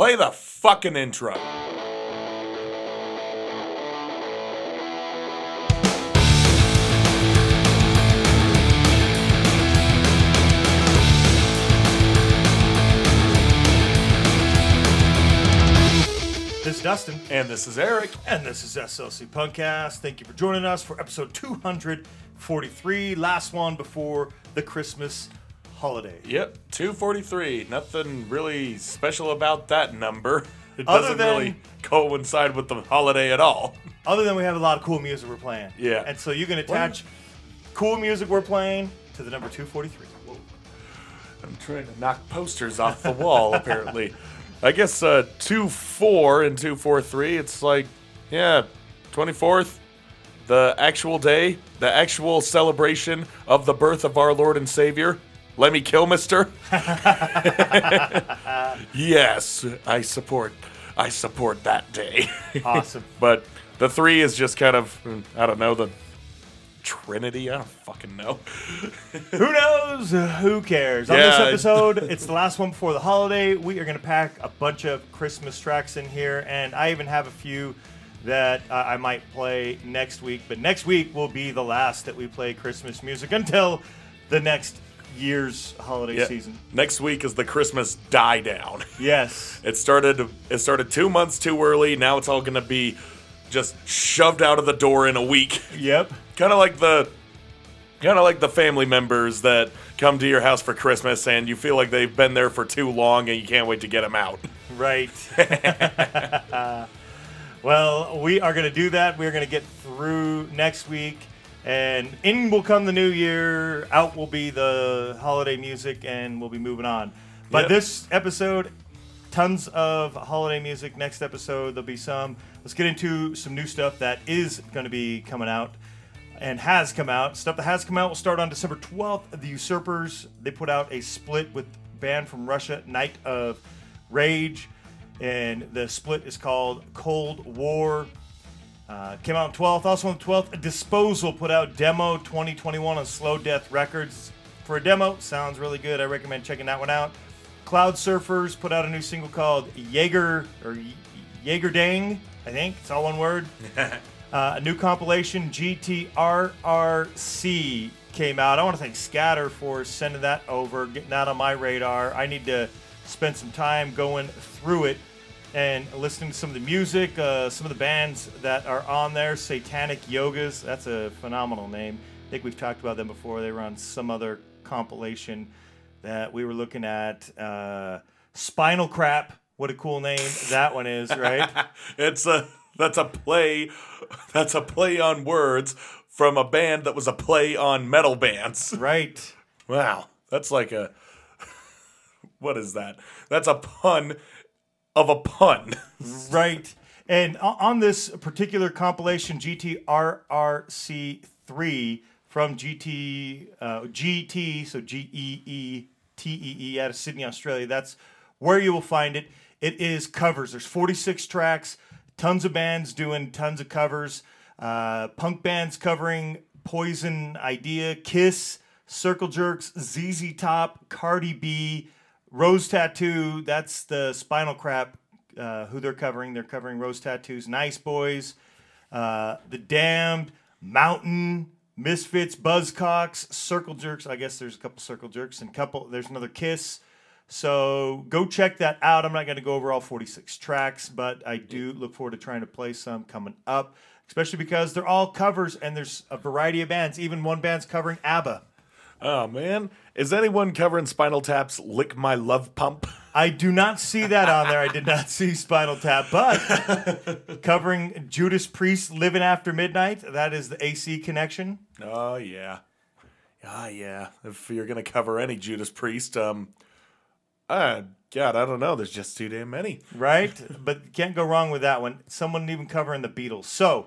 Play the fucking intro. This is Dustin, And this is Eric. and this is SLC Punkcast. Thank you for joining us for episode 243, last one before the Christmas holiday. Yep, 243. Nothing really special about that number. It Other doesn't than- really coincide with the holiday at all. Other than we have a lot of cool music we're playing. Yeah. And so you can attach cool music we're playing to the number 243. I'm trying to knock posters off the wall, apparently. I guess uh, 2 4 and 2 4 3, it's like, yeah, 24th, the actual day, the actual celebration of the birth of our Lord and Savior. Let me kill Mister. yes, I support. I support that day. Awesome. but the three is just kind of, I don't know, the Trinity. I don't fucking know. Who knows? Who cares? On this Yeah. episode, it's the last one before the holiday. We are going to pack a bunch of Christmas tracks in here, and I even have a few that uh, I might play next week. But next week will be the last that we play Christmas music until the next year's holiday Yeah. season. Next week is the Christmas die down. Yes. It started. It started two months too early. Now it's all gonna be just shoved out of the door in a week. Yep. kind of like the, kind of like the family members that come to your house for Christmas and you feel like they've been there for too long and you can't wait to get them out. Right. well, we are going to do that. We're going to get through next week. And in will come the new year. Out will be the holiday music, and we'll be moving on. But Yep. this episode, tons of holiday music. Next episode, there'll be some. Let's get into some new stuff that is going to be coming out and has come out. Stuff that has come out will start on December 12th. The Usurpers, they put out a split with band from Russia, Night of Rage. And the split is called Cold War. Uh, came out on 12th. Also on the 12th, Disposal put out Demo 2021 on Slow Death Records. For a demo, sounds really good. I recommend checking that one out. Cloud Surfers put out a new single called Jaeger or Jaeger Dang, I think. It's all one word. Uh, a new compilation, GTRRC, came out. I want to thank Scatter for sending that over, getting that on my radar. I need to spend some time going through it and listening to some of the music, uh, some of the bands that are on there. Satanic Yogas, that's a phenomenal name. I think we've talked about them before. They were on some other compilation that we were looking at. Uh, Spinal Crap, what a cool name that one is, right? It's a that's a play, that's a play on words from a band that was a play on metal bands. right. Wow, that's like a what is that? That's a pun of a pun. Right. And on this particular compilation, GTRRC3 from GT, uh, GT, so G E E T E E out of Sydney, Australia, that's where you will find it. It is covers. There's 46 tracks, tons of bands doing tons of covers. Uh, punk bands covering Poison Idea, Kiss, Circle Jerks, ZZ Top, Cardi B, Rose Tattoo. That's the Spinal Crap uh, who they're covering. They're covering Rose Tattoos, Nice Boys, uh, The Damned, Mountain, Misfits, Buzzcocks, Circle Jerks. I guess there's a couple Circle Jerks and couple. There's another Kiss. So go check that out. I'm not going to go over all 46 tracks, but I do look forward to trying to play some coming up, especially because they're all covers and there's a variety of bands. Even one band's covering ABBA. Oh man, is anyone covering Spinal Tap's "Lick My Love Pump"? I do not see that on there. I did not see Spinal Tap, but covering Judas Priest "Living After Midnight." That is the AC connection. Oh yeah, ah yeah. If you're gonna cover any Judas Priest, um, uh, God, I don't know. There's just too damn many. right? but can't go wrong with that one. Someone even covering the Beatles. So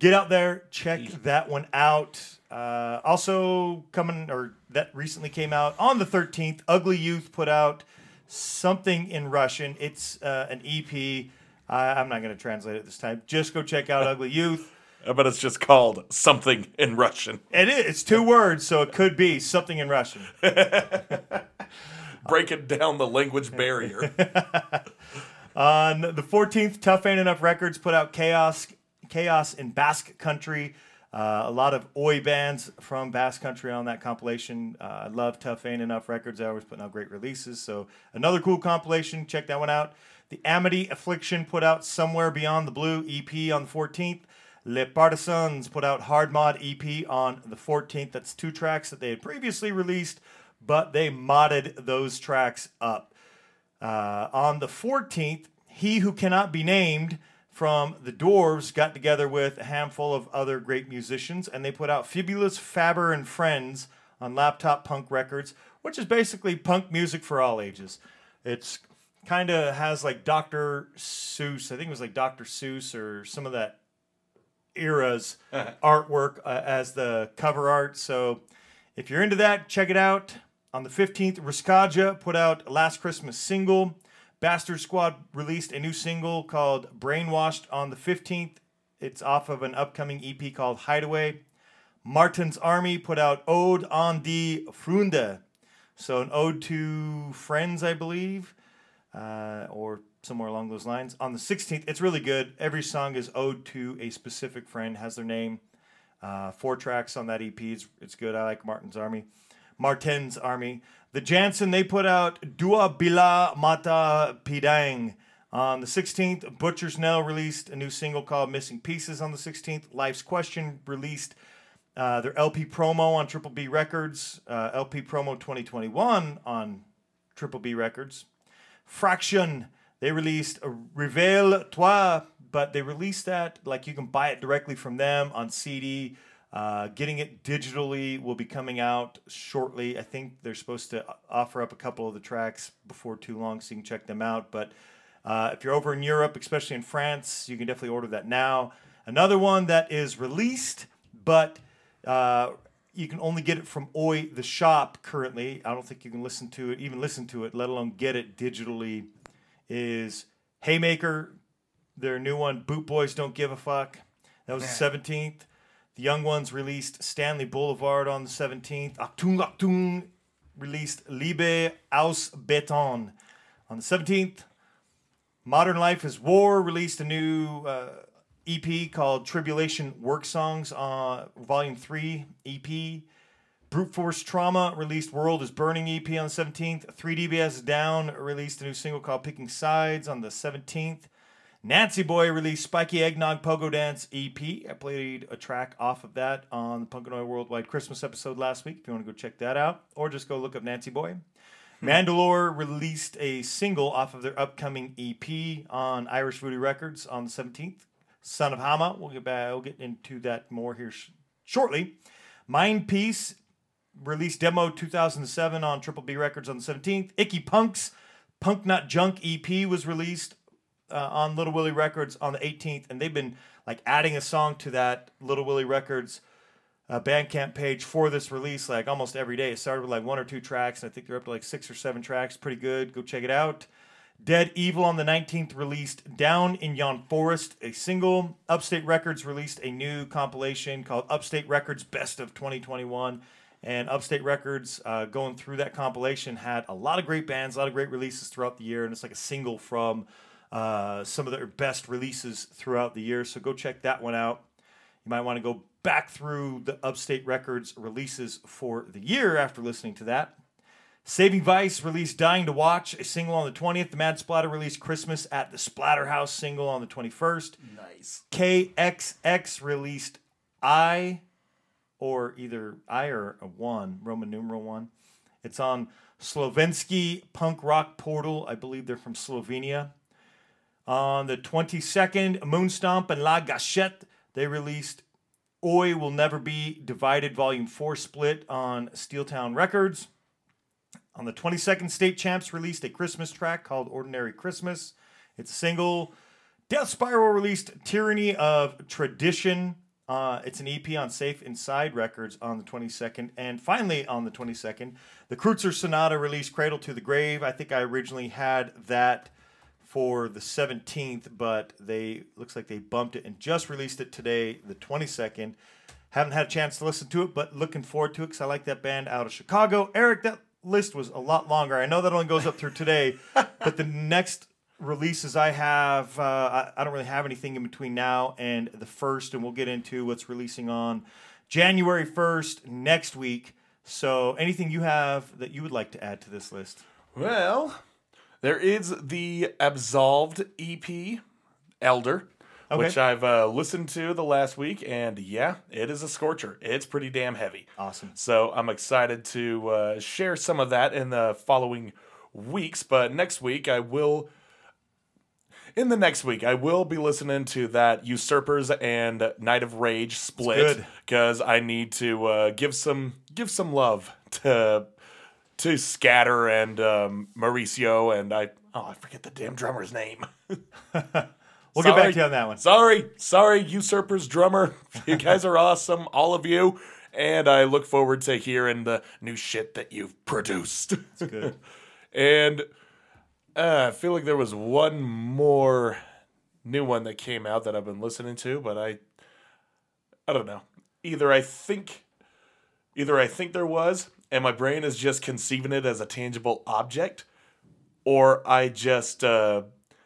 get out there, check that one out. Uh, also coming or that recently came out on the 13th. Ugly Youth put out something in Russian. It's uh, an EP. I I'm not going to translate it this time. Just go check out Ugly Youth. But it's just called something in Russian. It is. It's two words, so it could be something in Russian. Breaking down the language barrier. On the 14th, Tough Ain't Enough Records put out Chaos, Chaos in Basque Country. Uh, a lot of Oi bands from Basque Country on that compilation. Uh, I love Tough Ain't Enough Records. They're always putting out great releases. So another cool compilation. Check that one out. The Amity Affliction put out Somewhere Beyond the Blue EP on the 14th. Les Partisans put out Hard Mod EP on the 14th. That's two tracks that they had previously released, but they modded those tracks up. Uh, on the 14th, He Who Cannot Be Named from the Dwarves got together with a handful of other great musicians, and they put out Fibulous Faber and Friends on Laptop Punk Records, which is basically punk music for all ages. It's kind of has like Dr. Seuss, I think it was like Dr. Seuss or some of that era's artwork uh, as the cover art. So if you're into that, check it out. On the 15th, Russkaja put out Last Christmas single. Bastard Squad released a new single called Brainwashed on the 15th. It's off of an upcoming EP called Hideaway. Martin's Army put out Ode on die Freunde. So an ode to friends, I believe, uh, or somewhere along those lines. On the 16th, it's really good. Every song is ode to a specific friend, has their name. Uh, four tracks on that EP. It's, it's good. I like Martin's Army. Martin's Army. The Jansen, they put out Dua Bila Mata Pidang. On the 16th, Butcher's Knell released a new single called Missing Pieces on the 16th. Life's Question released uh, their LP promo on Triple B Records, uh, LP promo 2021 on Triple B Records. Fraction, they released a Révèle Toi, but they released that like you can buy it directly from them on CD. Uh, getting it digitally will be coming out shortly. I think they're supposed to offer up a couple of the tracks before too long, so you can check them out. But uh, if you're over in Europe, especially in France, you can definitely order that now. Another one that is released, but uh, you can only get it from Oi the shop currently. I don't think you can listen to it, even listen to it, let alone get it digitally. Is Haymaker, their new one, Boot Boys Don't Give a Fuck. That was the seventeenth. The Young Ones released Stanley Boulevard on the seventeenth. Achtung Achtung released Liebe aus Beton on the seventeenth. Modern Life is War released a new uh, EP called Tribulation Work Songs, uh, Volume 3 EP. Brute Force Trauma released World is Burning EP on the 17th. 3DBS Down released a new single called Picking Sides on the 17th. Nancy Boy released Spiky Eggnog Pogo Dance EP. I played a track off of that on the Punkanoid Worldwide Christmas episode last week if you want to go check that out. Or just go look up Nancy Boy. Hmm. Mandalore released a single off of their upcoming EP on Irish Voodoo Records on the 17th. Son of Hama. We'll get back. We'll get into that more here sh- shortly. Mind Piece released demo 2007 on Triple B Records on the 17th. Icky Punks Punk Not Junk EP was released uh, on Little Willie Records on the 18th, and they've been like adding a song to that Little Willie Records uh, Bandcamp page for this release like almost every day. It started with like one or two tracks, and I think they're up to like six or seven tracks. Pretty good. Go check it out. Dead Evil on the 19th released Down in Yon Forest, a single. Upstate Records released a new compilation called Upstate Records Best of 2021. And Upstate Records, uh, going through that compilation, had a lot of great bands, a lot of great releases throughout the year. And it's like a single from uh, some of their best releases throughout the year. So go check that one out. You might want to go back through the Upstate Records releases for the year after listening to that. Saving Vice released Dying to Watch, a single on the 20th. The Mad Splatter released Christmas at the Splatterhouse single on the 21st. Nice. KXX released I, or either I or a 1, Roman numeral 1. It's on Slovensky Punk Rock Portal. I believe they're from Slovenia. On the 22nd, Moonstomp and La Gachette, they released Oi Will Never Be Divided Volume 4 split on Steeltown Records. On the 22nd, State Champs released a Christmas track called Ordinary Christmas. It's a single. Death Spiral released Tyranny of Tradition. Uh, it's an EP on Safe Inside Records on the 22nd. And finally, on the 22nd, the Kreutzer Sonata released Cradle to the Grave. I think I originally had that for the 17th, but they looks like they bumped it and just released it today, the 22nd. Haven't had a chance to listen to it, but looking forward to it because I like that band out of Chicago. Eric, that list was a lot longer. I know that only goes up through today, but the next releases I have, uh, I, I don't really have anything in between now and the first, and we'll get into what's releasing on January 1st next week. So, anything you have that you would like to add to this list? Well, there is the Absolved EP, Elder, Okay. which I've uh, listened to the last week, and yeah, it is a scorcher. It's pretty damn heavy. Awesome. So I'm excited to uh, share some of that in the following weeks. But next week, I will. In the next week, I will be listening to that Usurpers and Night of Rage split because I need to uh, give some give some love to to Scatter and um, Mauricio and I. Oh, I forget the damn drummer's name. We'll get back to you on that one. Sorry, sorry, Usurpers drummer. You guys are awesome, all of you. And I look forward to hearing the new shit that you've produced. Good. and uh, I feel like there was one more new one that came out that I've been listening to, but I I don't know. Either I think either I think there was and my brain is just conceiving it as a tangible object or I just uh,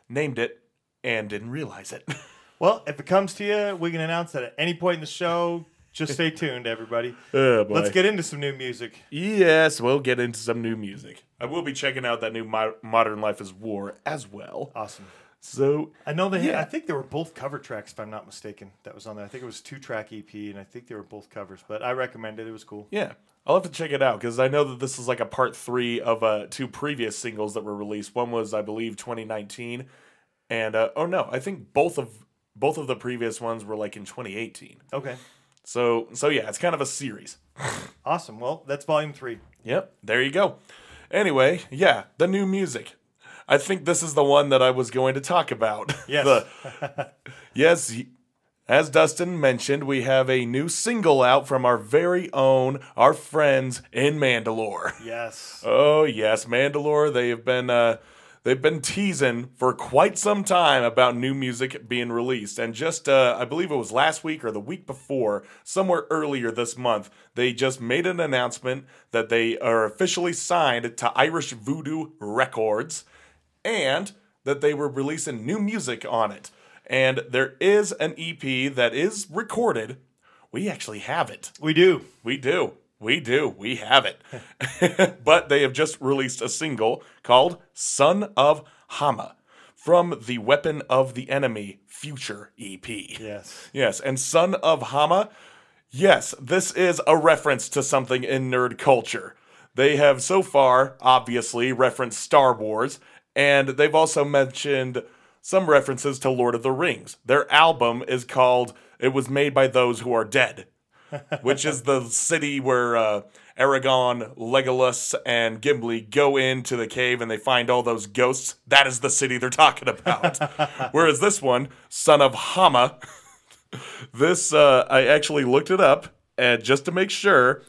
named it and didn't realize it. Well, if it comes to you, we can announce that at any point in the show. Just stay tuned, everybody. oh. Let's get into some new music. Yes, we'll get into some new music. I will be checking out that new Mo- Modern Life is War as well. Awesome. So, I know they. Yeah. I think they were both cover tracks, if I'm not mistaken. That was on there. I think it was two track EP, and I think they were both covers. But I recommend it. It was cool. yeah, I'll have to check it out because I know that this is like a part three of uh, two previous singles that were released. One was, I believe, 2019, and uh, oh no, I think both of both of the previous ones were like in 2018. Okay. So, so yeah, it's kind of a series. Awesome. Well, that's volume three. Yep, there you go. Anyway, yeah, the new music. I think this is the one that I was going to talk about. Yes. The- yes, as Dustin mentioned, we have a new single out from our very own, our friends in Mandalore. Yes. Oh yes, Mandalore. They have been uh, they've been teasing for quite some time about new music being released, and just uh, I believe it was last week or the week before, somewhere earlier this month, they just made an announcement that they are officially signed to Irish Voodoo Records, and that they were releasing new music on it. And there is an EP that is recorded. We actually have it. we do. We do. We do. We have it. but they have just released a single called Son of Hama from the Weapon of the Enemy Future EP. Yes. Yes, and Son of Hama, yes, this is a reference to something in nerd culture. They have so far, obviously, referenced Star Wars, and they've also mentioned some references to Lord of the Rings. Their album is called It Was Made by Those Who Are Dead, which is the city where uh, Aragorn, Legolas, and Gimli go into the cave and they find all those ghosts. That is the city they're talking about. Whereas this one, Son of Hama, this uh, I actually looked it up and just to make sure,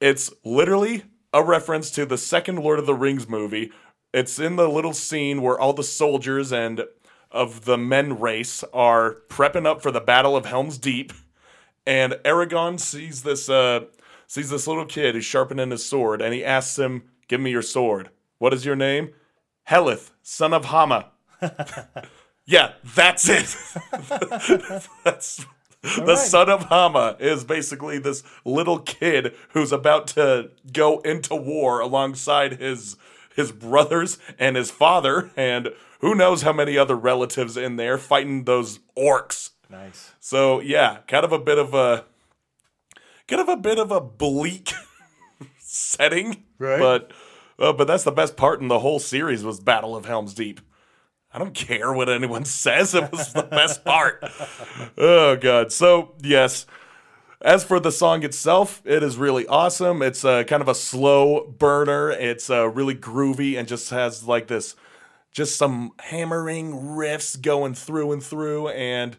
it's literally a reference to the second Lord of the Rings movie. It's in the little scene where all the soldiers and of the men race are prepping up for the Battle of Helm's Deep, and Aragorn sees this uh, sees this little kid who's sharpening his sword, and he asks him, "Give me your sword. What is your name?" Haleth, son of Hama. yeah, that's it. that's the right. son of Hama is basically this little kid who's about to go into war alongside his his brothers and his father and who knows how many other relatives in there fighting those orcs. Nice. So yeah, kind of a bit of a kind of a bit of a bleak setting, Right. But uh, but that's the best part in the whole series was Battle of Helm's Deep. I don't care what anyone says; it was the best part. Oh god! So yes. As for the song itself, it is really awesome. It's uh, kind of a slow burner. It's uh, really groovy and just has like this, just some hammering riffs going through and through. And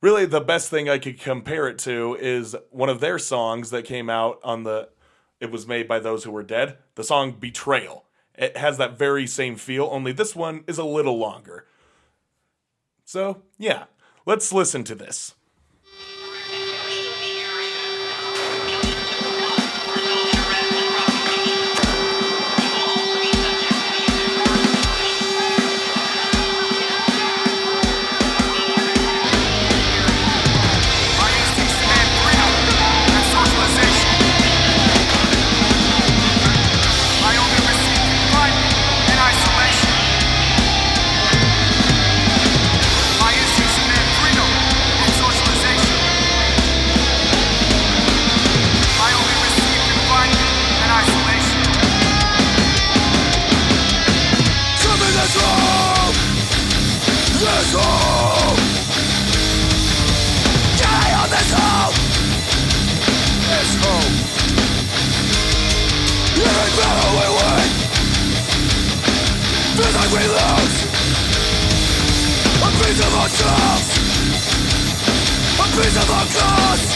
really, the best thing I could compare it to is one of their songs that came out on the. It was made by those who were dead. The song "Betrayal." It has that very same feel, only this one is a little longer. So yeah, let's listen to this. A piece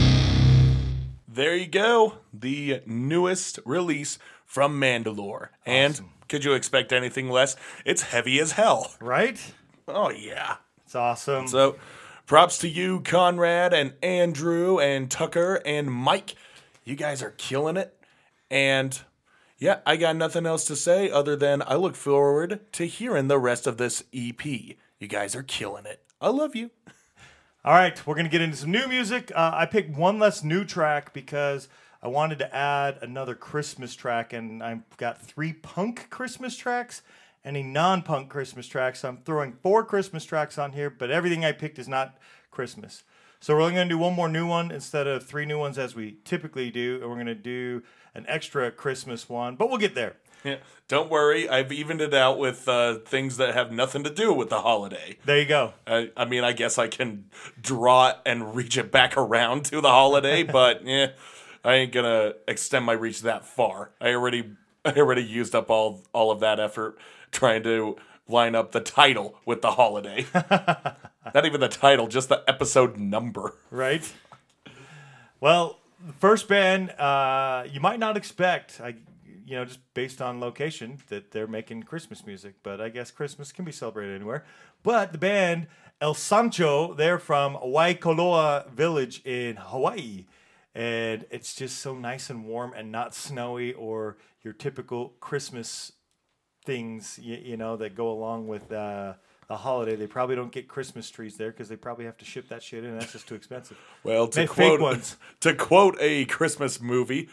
There you go. The newest release from Mandalore. And could you expect anything less? It's heavy as hell. Right? Oh, yeah. It's awesome. So props to you, Conrad, and Andrew, and Tucker, and Mike. You guys are killing it. And yeah, I got nothing else to say other than I look forward to hearing the rest of this EP. You guys are killing it. I love you. All right, we're gonna get into some new music. Uh, I picked one less new track because I wanted to add another Christmas track, and I've got three punk Christmas tracks and a non-punk Christmas track. So I'm throwing four Christmas tracks on here, but everything I picked is not Christmas. So we're only gonna do one more new one instead of three new ones as we typically do, and we're gonna do an extra Christmas one, but we'll get there. Yeah. Don't worry, I've evened it out with uh, things that have nothing to do with the holiday. There you go. I, I mean, I guess I can draw it and reach it back around to the holiday, but yeah, I ain't gonna extend my reach that far. I already, I already used up all all of that effort trying to line up the title with the holiday. Not even the title, just the episode number. right? Well, first band uh, you might not expect, I, you know, just based on location, that they're making Christmas music. But I guess Christmas can be celebrated anywhere. But the band El Sancho, they're from Waikoloa Village in Hawaii, and it's just so nice and warm and not snowy or your typical Christmas things, you, you know, that go along with. Uh, the holiday, they probably don't get Christmas trees there because they probably have to ship that shit in. That's just too expensive. Well, to Make quote to quote a Christmas movie,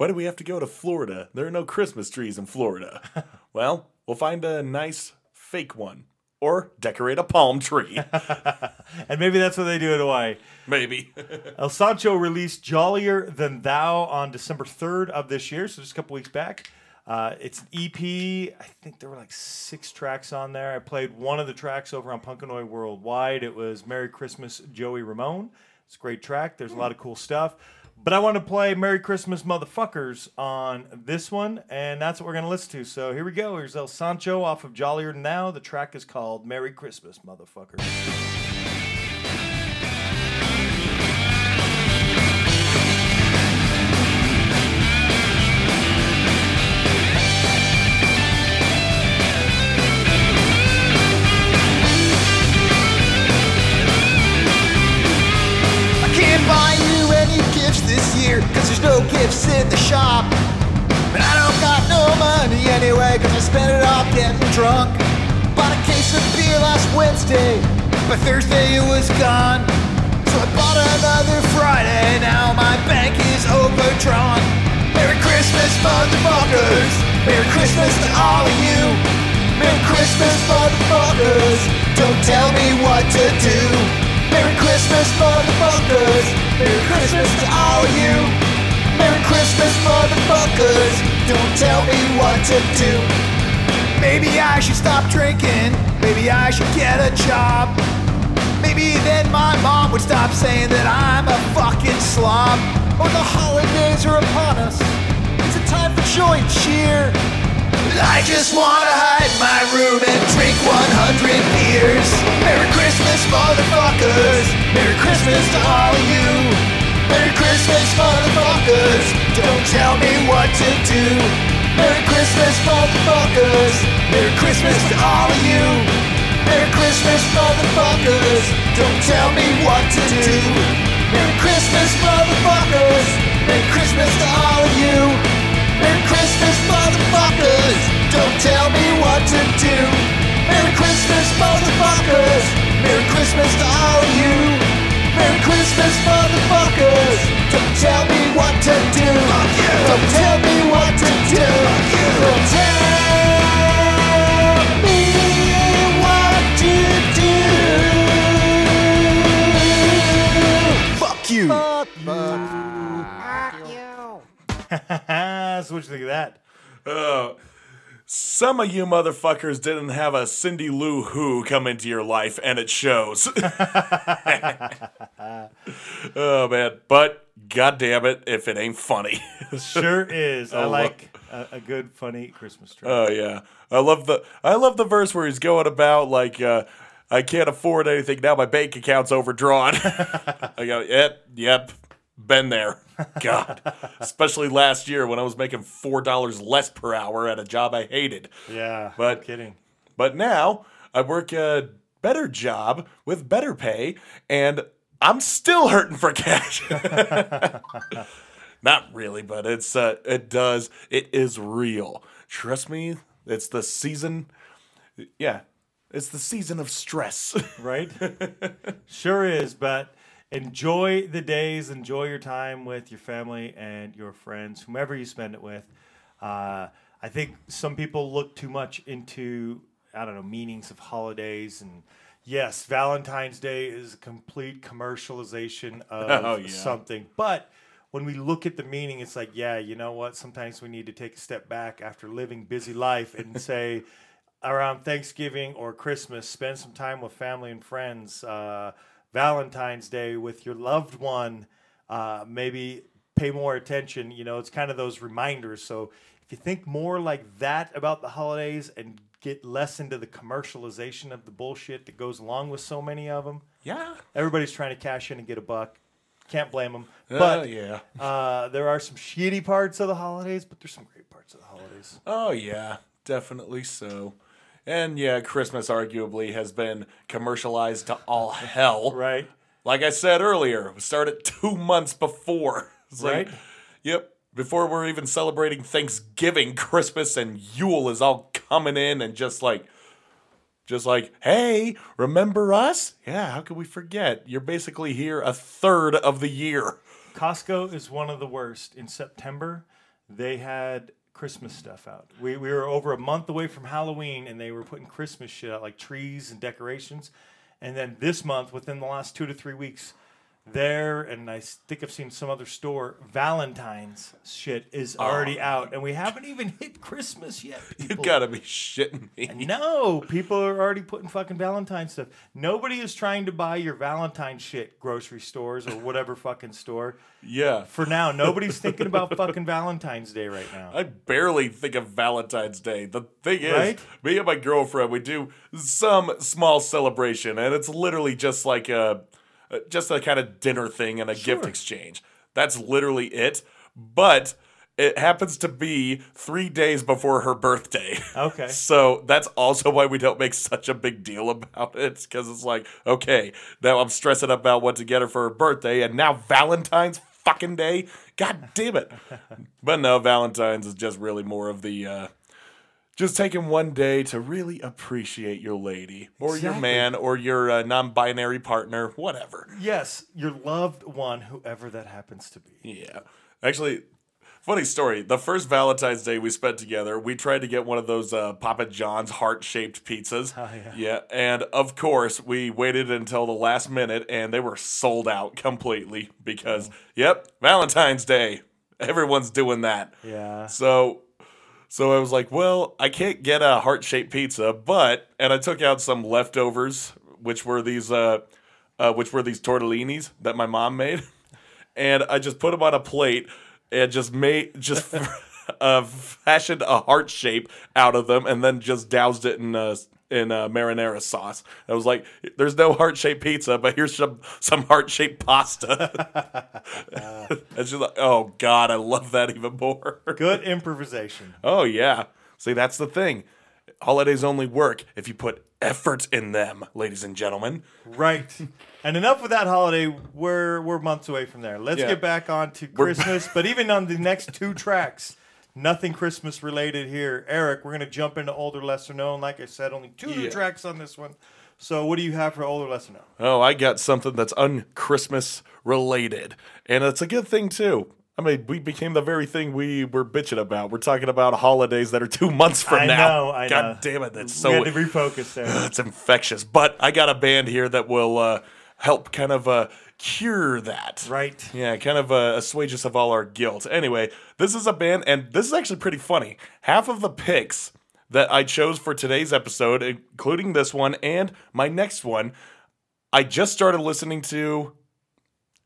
why do we have to go to Florida? There are no Christmas trees in Florida. well, we'll find a nice fake one or decorate a palm tree, And maybe that's what they do in Hawaii. maybe. El Sancho released Jollier Than Thou on December 3rd of this year, so just a couple weeks back. Uh, it's an EP. I think there were like six tracks on there. I played one of the tracks over on Punkanoid Worldwide. It was Merry Christmas, Joey Ramone. It's a great track. There's a lot of cool stuff. But I want to play Merry Christmas, Motherfuckers on this one, and that's what we're going to listen to. So here we go. Here's El Sancho off of Jollier Now. The track is called Merry Christmas, Motherfuckers. Gifts in the shop. And I don't got no money anyway, cause I spent it all getting drunk. Bought a case of beer last Wednesday, by Thursday it was gone. So I bought another Friday, now my bank is overdrawn. Merry Christmas, motherfuckers! Merry Christmas to all of you! Merry Christmas, motherfuckers! Don't tell me what to do! Merry Christmas, motherfuckers! Merry Christmas to all of you! Merry Christmas, motherfuckers! Don't tell me what to do! Maybe I should stop drinking. Maybe I should get a job. Maybe then my mom would stop saying that I'm a fucking slob. Or the holidays are upon us. It's a time for joy and cheer. I just wanna hide my room and drink 100 beers. Merry Christmas, motherfuckers. Merry Christmas to all of you. Merry Christmas, motherfuckers. Don't tell me what to do. Merry Christmas, motherfuckers. Merry Christmas to all of you. Merry Christmas, motherfuckers. Don't tell me what to do. Merry Christmas, motherfuckers. Merry Christmas to all of you. Merry Christmas, motherfuckers. Don't tell me what to do. Merry Christmas, motherfuckers. Merry Christmas to all of you. Merry Christmas, motherfuckers. Don't tell me what to do. Fuck you. Don't tell me what to do. Don't tell me what to do. Fuck you. so what you think of that? Uh, some of you motherfuckers didn't have a Cindy Lou Who come into your life, and it shows. oh man, but god damn it, if it ain't funny. Sure is. I Oh, like a, a good, funny Christmas tree. oh yeah, I love the I love the verse where he's going about like. Uh, I can't afford anything now. My bank account's overdrawn. I go, yep, yep, been there. God, especially last year when I was making four dollars less per hour at a job I hated. yeah, but- no kidding. But now I work a better job with better pay, and I'm still hurting for cash. Not really, but it's uh, it does it is real. Trust me, it's the season. Yeah, it's the season of stress. right? sure is, but enjoy the days, enjoy your time with your family and your friends, whomever you spend it with. Uh, I think some people look too much into, I don't know, meanings of holidays. And yes, Valentine's Day is a complete commercialization of Oh, yeah. something. But when we look at the meaning, it's like, yeah, you know what? Sometimes we need to take a step back after living busy life and say, around Thanksgiving or Christmas, spend some time with family and friends. Uh, Valentine's Day with your loved one, uh, maybe pay more attention. You know, it's kind of those reminders. So if you think more like that about the holidays and get less into the commercialization of the bullshit that goes along with so many of them, yeah. everybody's trying to cash in and get a buck. Can't blame them. Uh, But yeah. uh, there are some shitty parts of the holidays, but there's some great parts of the holidays. Oh yeah, definitely so. And yeah, Christmas arguably has been commercialized to all hell. Right? Like I said earlier, we started two months before. It's like, Right. yep. Before we're even celebrating Thanksgiving, Christmas, and Yule is all coming in and just like, just like, hey, remember us? Yeah, how could we forget? You're basically here a third of the year. Costco is one of the worst. In September, they had Christmas stuff out. We, we were over a month away from Halloween, and they were putting Christmas shit out, like trees and decorations. And then this month, within the last two to three weeks, there and I think I've seen some other store. Valentine's shit is ah. already out, and we haven't even hit Christmas yet. You people. gotta be shitting me. No, people are already putting fucking Valentine's stuff. Nobody is trying to buy your Valentine shit grocery stores or whatever fucking store. Yeah. For now, nobody's thinking about fucking Valentine's Day right now. I barely think of Valentine's Day. The thing is, Right? me and my girlfriend, we do some small celebration, and it's literally just like a, just a kind of dinner thing and a gift exchange. That's literally it. But it happens to be three days before her birthday. Okay. So that's also why we don't make such a big deal about it, because it's like, okay, now I'm stressing about what to get her for her birthday, and now Valentine's fucking day. God damn it. but no, Valentine's is just really more of the uh, just taking one day to really appreciate your lady or your man or your uh, non-binary partner, whatever. Yes, your loved one, whoever that happens to be. Yeah. Actually, funny story. The first Valentine's Day we spent together, we tried to get one of those uh, Papa John's heart shaped pizzas. Oh, yeah. Yeah. And of course, we waited until the last minute and they were sold out completely because, Oh. yep, Valentine's Day. Everyone's doing that. Yeah. So so I was like, well, I can't get a heart-shaped pizza, but and I took out some leftovers, which were these uh, uh which were these tortellinis that my mom made. And I just put them on a plate and just made just uh, fashioned a heart shape out of them and then just doused it in uh, in uh, marinara sauce. I was like, "There's no heart shaped pizza, but here's some some heart shaped pasta." and she's like, "Oh God, I love that even more." Good improvisation. oh yeah. See, that's the thing. Holidays only work if you put effort in them, ladies and gentlemen. Right. And enough with that holiday. We're we're months away from there. Let's Yeah. get back on to Christmas. but even on the next two tracks, nothing Christmas related here. Eric, we're gonna jump into older, lesser known. Like I said, only two new Yeah. tracks on this one. So what do you have for older, lesser known? Oh, I got something that's un-Christmas related, and it's a good thing too. I mean, we became the very thing we were bitching about. We're talking about holidays that are two months from I now. know, I God know. damn it, that's so. we had to refocus there. it's infectious. But I got a band here that will uh, help kind of uh, cure that. right. Yeah, kind of uh, assuage us of all our guilt. Anyway, this is a band, and this is actually pretty funny. Half of the picks that I chose for today's episode, including this one and my next one, I just started listening to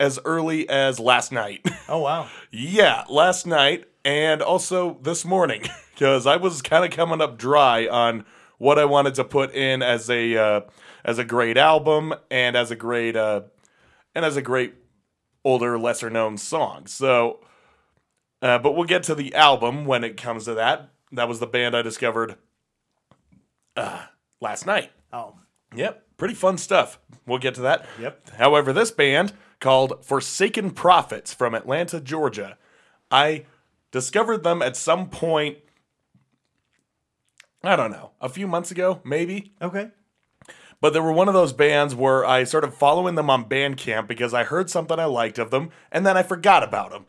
as early as last night. Oh wow. yeah, last night and also this morning because I was kind of coming up dry on what I wanted to put in as a uh, as a great album and as a great uh, and as a great older, lesser known song. So, uh, but we'll get to the album when it comes to that. That was the band I discovered uh, last night. Oh. Yep, pretty fun stuff. We'll get to that. Yep. However, this band called Forsaken Prophets from Atlanta, Georgia, I discovered them at some point. I don't know, a few months ago, maybe. Okay. But they were one of those bands where I started following them on Bandcamp because I heard something I liked of them, and then I forgot about them.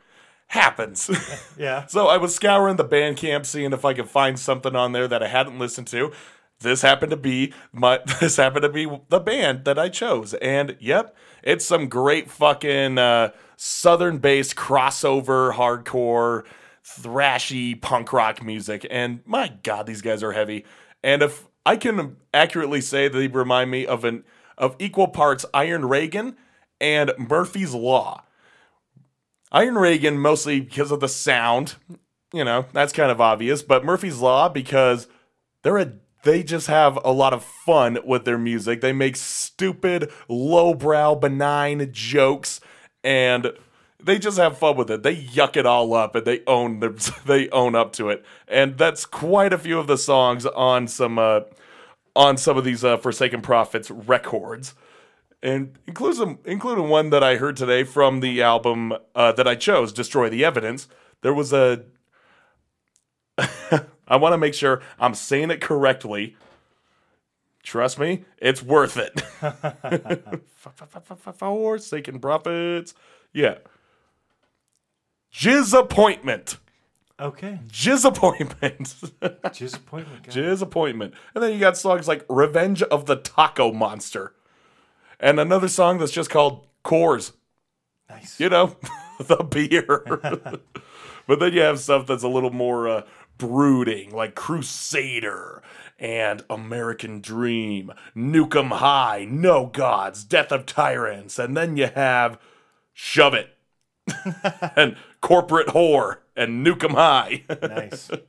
Happens. Yeah. So I was scouring the Bandcamp, seeing if I could find something on there that I hadn't listened to. This happened to be my. This happened to be the band that I chose, and yep, it's some great fucking uh, southern-based crossover hardcore, thrashy punk rock music. And my god, these guys are heavy. And if I can accurately say, they remind me of an of equal parts Iron Reagan and Murphy's Law. Iron Reagan mostly because of the sound, you know, that's kind of obvious, but Murphy's Law because they're a they just have a lot of fun with their music. They make stupid, lowbrow, benign jokes and they just have fun with it. They yuck it all up and they own their, they own up to it. And that's quite a few of the songs on some uh, on some of these uh, Forsaken Prophets records and includes including one that I heard today from the album uh, that I chose, "Destroy the Evidence." There was a. I want to make sure I'm saying it correctly. Trust me, it's worth it. Forsaken prophets, yeah. Jizappointment, Okay. jizappointment, Disappointment. guy. jizappointment, and then you got songs like "Revenge of the Taco Monster," and another song that's just called "Coors." Nice. you know, the beer. but then you have stuff that's a little more uh, brooding, like Crusader and American Dream, Nukem High, No Gods, Death of Tyrants, and then you have Shove It and Corporate Whore and Nukem High. Nice.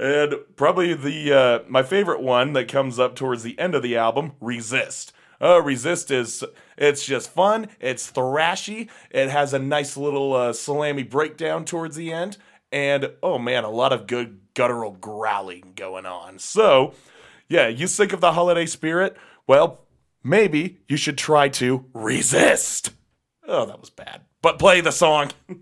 And probably the uh, my favorite one that comes up towards the end of the album, Resist. Uh, Resist is it's just fun. It's thrashy. It has a nice little uh, salami breakdown towards the end, and oh man, a lot of good guttural growling going on. So, yeah, you sick of the holiday spirit? Well, maybe you should try to resist. Oh, that was bad. But play the song.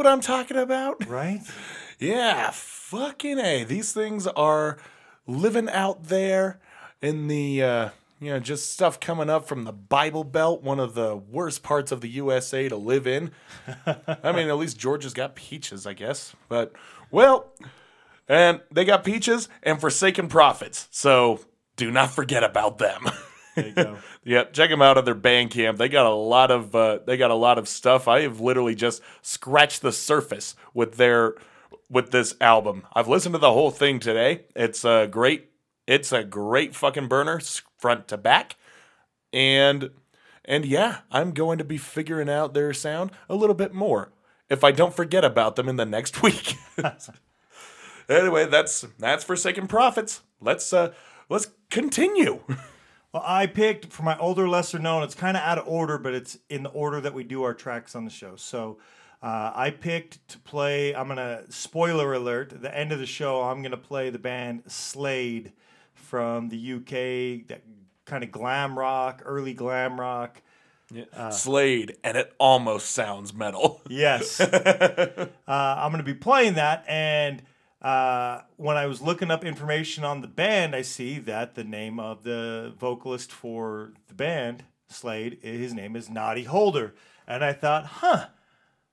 what I'm talking about? right? Yeah, fucking A. These things are living out there in the uh you know, just stuff coming up from the Bible Belt, one of the worst parts of the USA to live in. I mean, at least Georgia's got peaches, I guess. But well, and they got peaches and Forsaken Prophets. So do not forget about them. Yep, check them out at their Bandcamp. They got a lot of uh, they got a lot of stuff. I have literally just scratched the surface with their with this album. I've listened to the whole thing today. It's a great it's a great fucking burner front to back. And and yeah, I'm going to be figuring out their sound a little bit more if I don't forget about them in the next week. anyway, that's that's Forsaken Prophets. Let's uh let's continue. Well, I picked for my older, lesser known. It's kind of out of order, but it's in the order that we do our tracks on the show. So uh, I picked to play. I'm gonna spoiler alert. The end of the show, I'm gonna play the band Slade from the UK. That kind of glam rock, early glam rock. Slade, and it almost sounds metal. Yes. uh, I'm going to be playing that. And uh, when I was looking up information on the band, I see that the name of the vocalist for the band, Slade, his name is Noddy Holder. And I thought, huh,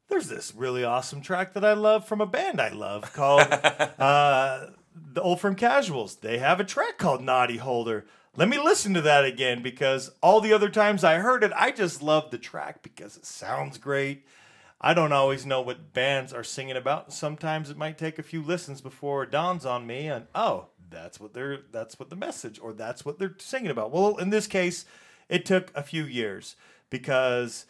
there's this really awesome track that I love from a band I love called uh, The Old Firm Casuals. They have a track called Noddy Holder. Let me listen to that again because all the other times I heard it, I just loved the track because it sounds great. I don't always know what bands are singing about. Sometimes it might take a few listens before it dawns on me and oh, that's what they're that's what the message or that's what they're singing about. Well, in this case, it took a few years because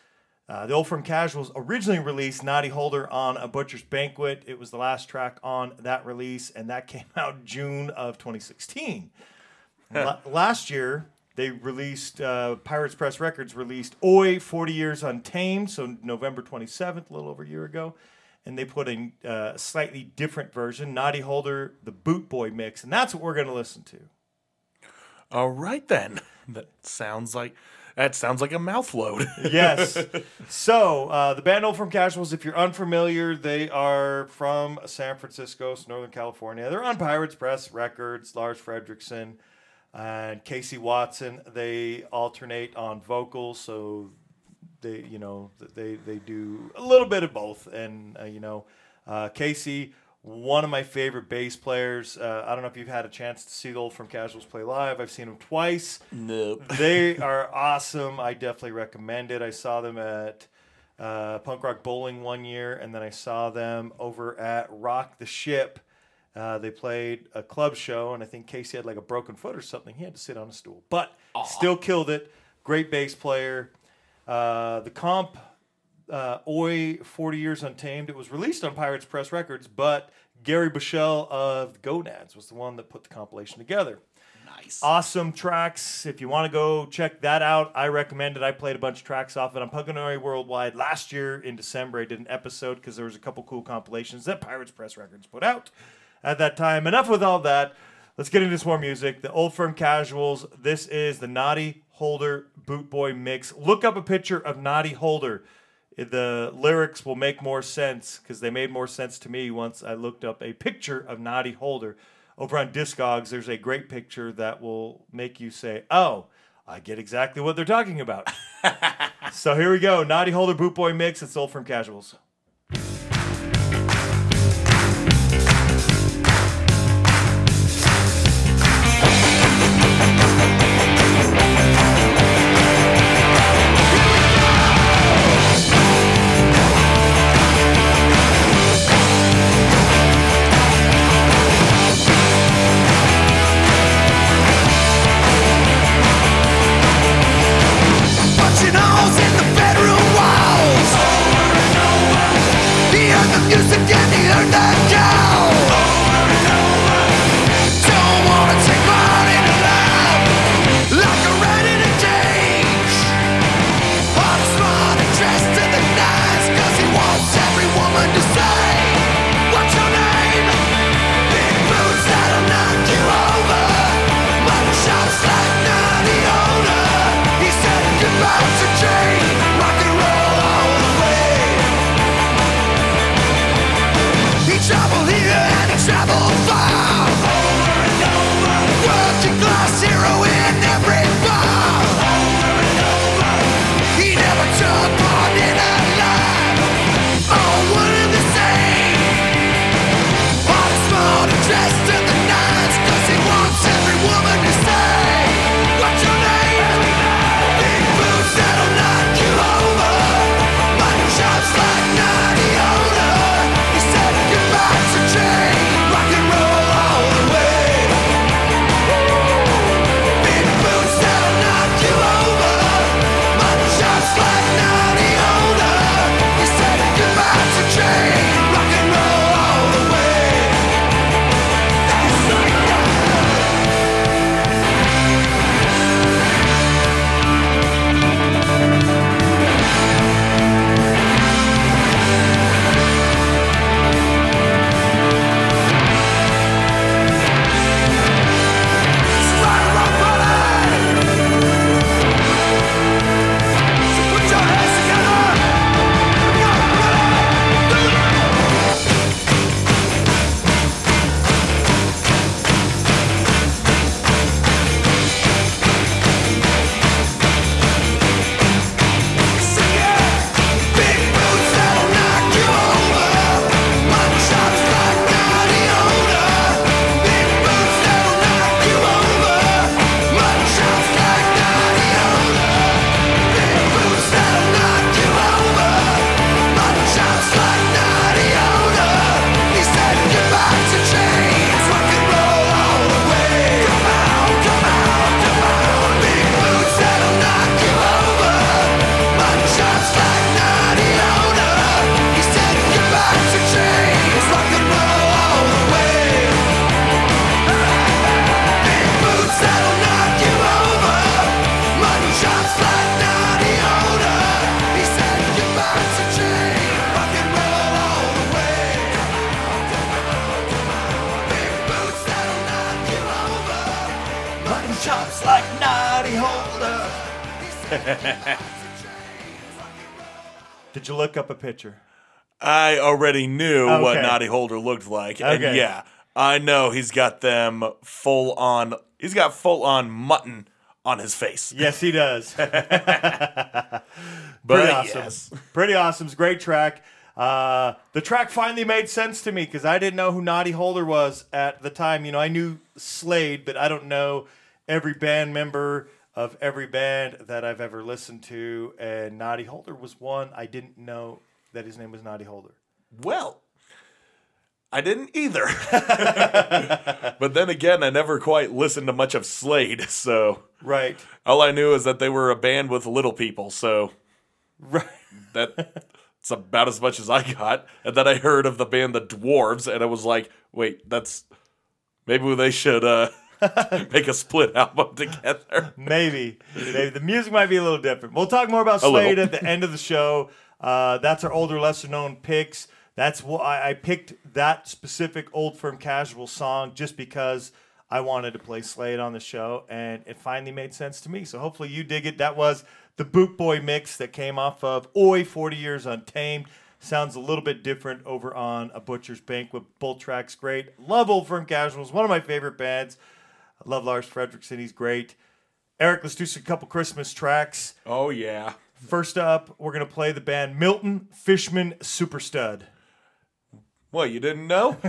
uh, the Old Firm Casuals originally released Noddy Holder on A Butcher's Banquet. It was the last track on that release, and that came out June of 2016. La- last year, they released, uh, Pirates Press Records released Oi 40 Years Untamed, so November 27th, a little over a year ago. And they put in uh, a slightly different version, Noddy Holder, the Boot Boy mix. And that's what we're going to listen to. All right then. That sounds like that sounds like a mouthload. yes. So uh, the band Old Firm Casuals, if you're unfamiliar, they are from San Francisco, Northern California. They're on Pirates Press Records. Lars Frederiksen and Casey Watson. They alternate on vocals, so they you know they they do a little bit of both. And uh, you know, uh, Casey. One of my favorite bass players. Uh, I don't know if you've had a chance to see the Old Firm Casuals play live. I've seen them twice nope. they are awesome. I definitely recommend it. I saw them at uh, Punk Rock Bowling one year, and then I saw them over at Rock the Ship. Uh, they played a club show, and I think Casey had like a broken foot or something. He had to sit on a stool, but still killed it. Great bass player. Uh, the comp uh, Oi 40 Years Untamed. It was released on Pirates Press Records, but Gary Bushell of the Gonads was the one that put the compilation together Nice. awesome tracks. If you want to go check that out, I recommend it. I played a bunch of tracks off it on Punkanoid Worldwide last year in December. I did an episode because there was a couple cool compilations that Pirates Press Records put out at that time. Enough with all that. Let's get into some more music. The Old Firm Casuals. This is the Noddy Holder Boot Boy mix. Look up a picture of Noddy Holder. The lyrics will make more sense because they made more sense to me once I looked up a picture of Noddy Holder. Over on Discogs, there's a great picture that will make you say, Oh, I get exactly what they're talking about. so here we go Noddy Holder Boot Boy mix. It's Old Firm Casuals. Did you look up a picture? I already knew what Okay. Noddy Holder looked like, and Okay. yeah, I know he's got them full on. He's got full on mutton on his face. Yes, he does. but Pretty awesome. yes. Pretty awesome. It's a great track. Uh, the track finally made sense to me because I didn't know who Noddy Holder was at the time. You know, I knew Slade, but I don't know every band member of every band that I've ever listened to. And Noddy Holder was one. I didn't know that his name was Noddy Holder. Well, I didn't either. but then again, I never quite listened to much of Slade, so Right. all I knew is that they were a band with little people, so Right. that it's about as much as I got. And then I heard of the band The Dwarves, and I was like, wait, that's maybe they should uh make a split album together. Maybe. Maybe. The music might be a little different. We'll talk more about Slade at the end of the show. Uh, that's our older, lesser known picks. That's why I picked that specific Old Firm Casual song just because I wanted to play Slade on the show, and it finally made sense to me. So hopefully you dig it. That was the Boot Boy mix that came off of Oi 40 Years Untamed. Sounds a little bit different over on A Butcher's Banquet. Both tracks great. Love Old Firm Casuals, one of my favorite bands. I love Lars Frederiksen. He's great. Eric, let's do some couple Christmas tracks. Oh yeah. First up, we're gonna play the band Milton Fishman Superstud. What, you didn't know?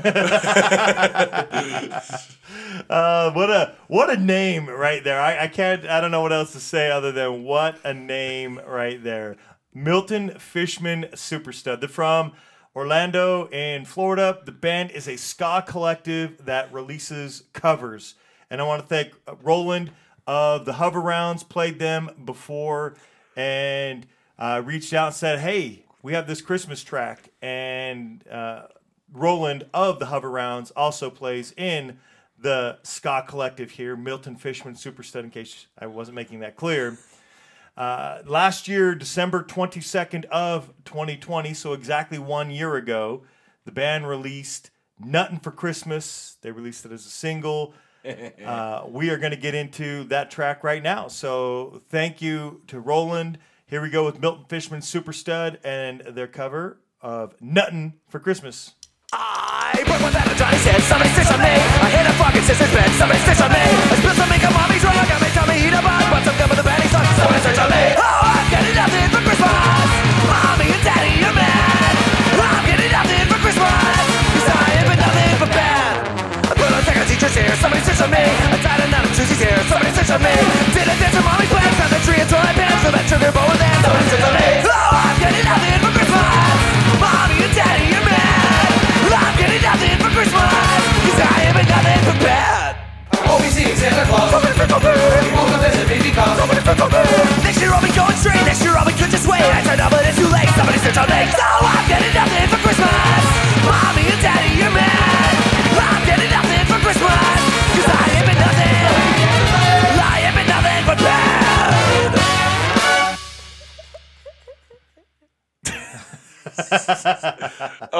Uh, what a what a name right there. I, I can't I don't know what else to say other than what a name right there. Milton Fishman Superstud. They're from Orlando in Florida. The band is a ska collective that releases covers. And I want to thank uh, Roland of the Hoverounds, played them before, and uh, reached out and said, Hey, we have this Christmas track. And uh, Roland of the Hoverounds also plays in the ska collective here, Milton Fishman Superstud, in case I wasn't making that clear. Uh, last year, December 22nd of 2020, so exactly one year ago, the band released Nuttin' for Christmas. They released it as a single. Uh, we are going to get into that track right now. So thank you to Roland. Here we go with Milton Fishman Superstud and their cover of Nuttin' for Christmas. I broke my bed and Johnny said, somebody stitch on me. I hit a fucking sister's bed, somebody stitch on me. I spilled some ink on mommy's rug, I made Tommy eat a bug, but some gum with the panties on, somebody stitch on me. Oh, I'm getting nothing for Christmas. Somebody me. I tied a knot of Susie's hair, somebody stitch on me. Did a dance to mommy's plans, found the tree until I pants, so that sugar bowl with them, somebody stitch on me. Oh, I'm getting nothing for Christmas.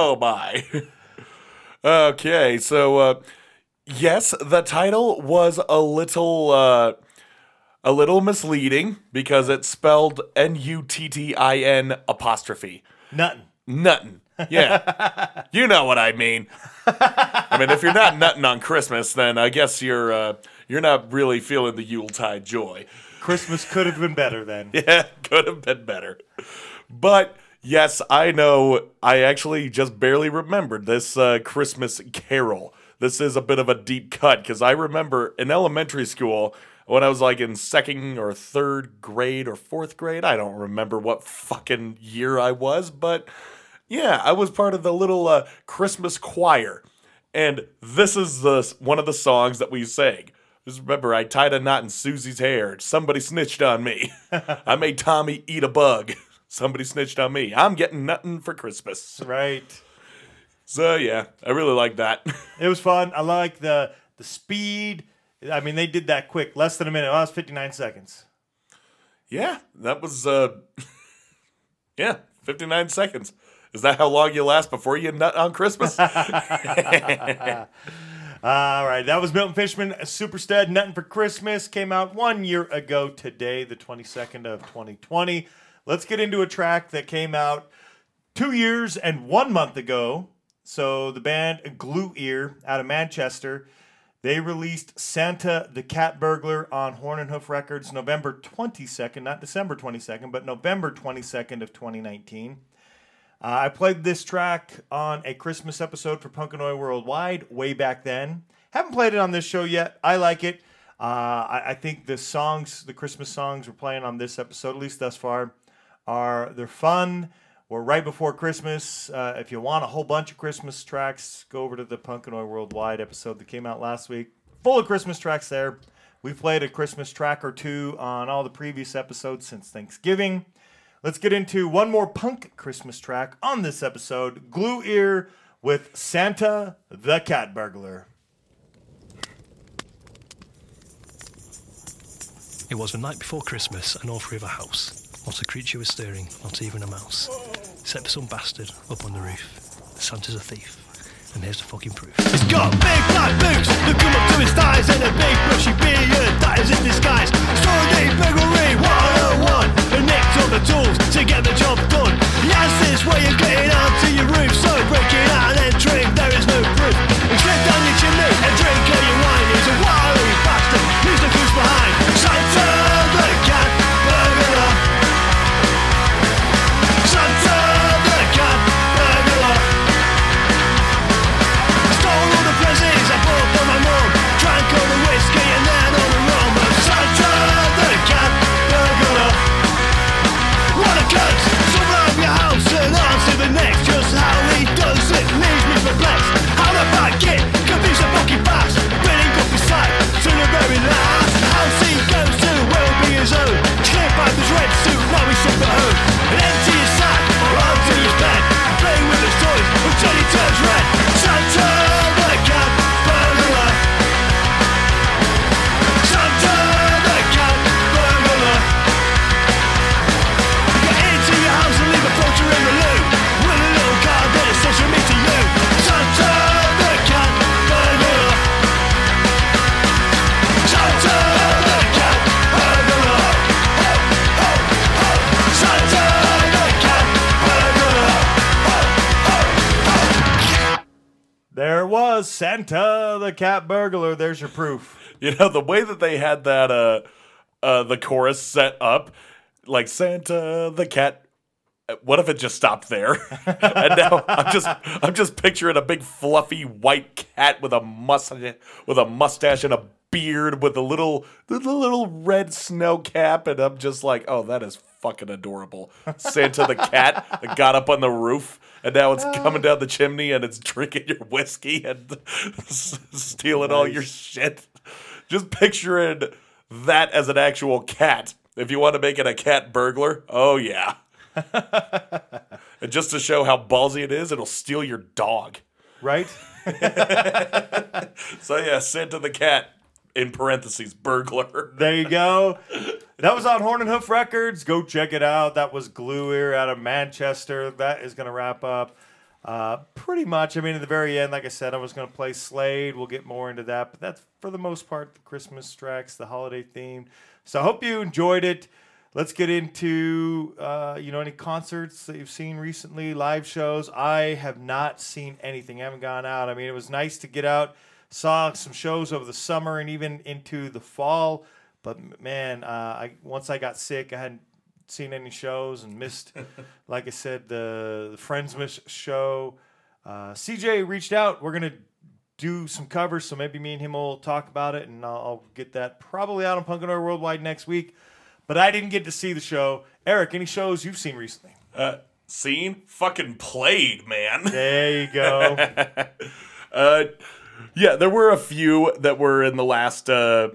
Oh my. okay, so uh yes, the title was a little uh a little misleading because it's spelled N U T T I N apostrophe. Nuttin'. Nuttin'. Yeah. you know what I mean. I mean, if you're not nutting on Christmas, then I guess you're uh you're not really feeling the Yuletide joy. Christmas could have been better then. Yeah, could have been better. But yes, I know. I actually just barely remembered this uh, Christmas Carol. This is a bit of a deep cut because I remember in elementary school when I was like in second or third grade or fourth grade. I don't remember what fucking year I was, but yeah, I was part of the little uh, Christmas choir. And this is the one of the songs that we sang. Just remember, I tied a knot in Susie's hair. Somebody snitched on me. I made Tommy eat a bug. Somebody snitched on me. I'm getting nothing for Christmas. Right. So yeah, I really like that. It was fun. I like the the speed. I mean, they did that quick, less than a minute. Oh, that was 59 seconds. yeah, that was uh, yeah, 59 seconds. Is that how long you last before you nut on Christmas? All right, that was Milton Fishman, Super Stud, Nothing for Christmas. Came out one year ago today, the 22nd of 2020. Let's get into a track that came out two years and one month ago. So the band Glue Ear out of Manchester, they released Santa the Cat Burglar on Horn and Hoof Records November 22nd, not December 22nd, but November 22nd of 2019. Uh, I played this track on a Christmas episode for Punkanoid Worldwide way back then. Haven't played it on this show yet. I like it. Uh, I, I think the songs, the Christmas songs we're playing on this episode, at least thus far, are they're fun. We're right before Christmas. Uh, if you want a whole bunch of Christmas tracks, go over to the Punkanoid Worldwide episode that came out last week. Full of Christmas tracks there. We've played a Christmas track or two on all the previous episodes since Thanksgiving. Let's get into one more punk Christmas track on this episode Glue Ear with Santa the Cat Burglar. It was the night before Christmas, and all of a house. Not a creature was stirring, not even a mouse. Except for some bastard up on the roof. Santa's a thief, and here's the fucking proof. He's got big black boots that come up to his thighs, and a big bushy beard that is in disguise. Story burglary 101, and nicked all the tools to get the job done. He has this way of getting onto your roof, so breaking out and entering, there is no proof. Cat Burglar. There's your proof. You know the way that they had that uh uh the chorus set up, like Santa the cat. What if it just stopped there? and now I'm just I'm just picturing a big fluffy white cat with a mustache with a mustache and a beard with a little the little red snow cap, and I'm just like, oh, that is fucking adorable. Santa the cat got up on the roof. And now it's coming oh. down the chimney and it's drinking your whiskey and stealing all your shit. Just picturing that as an actual cat. If you want to make it a cat burglar, oh yeah. and just to show how ballsy it is, it'll steal your dog. Right? So yeah, Santa the cat in parentheses burglar. There you go. That was on Horn and Hoof Records. Go check it out. That was Glue Ear out of Manchester. That is going to wrap up uh, pretty much. I mean, at the very end, like I said, I was going to play Slade. We'll get more into that, but that's for the most part the Christmas tracks, the holiday themed. So I hope you enjoyed it. Let's get into uh, you know any concerts that you've seen recently, live shows. I have not seen anything. I haven't gone out. I mean, it was nice to get out, saw some shows over the summer and even into the fall. But man, uh, I once I got sick, I hadn't seen any shows and missed, like I said, the, the Friendsmas show. Uh, CJ reached out. We're gonna do some covers, so maybe me and him will talk about it, and I'll, I'll get that probably out on Punkanoid Worldwide next week. But I didn't get to see the show. Eric, any shows you've seen recently? Uh, seen? Fucking played, man. There you go. Uh, yeah, there were a few that were in the last uh,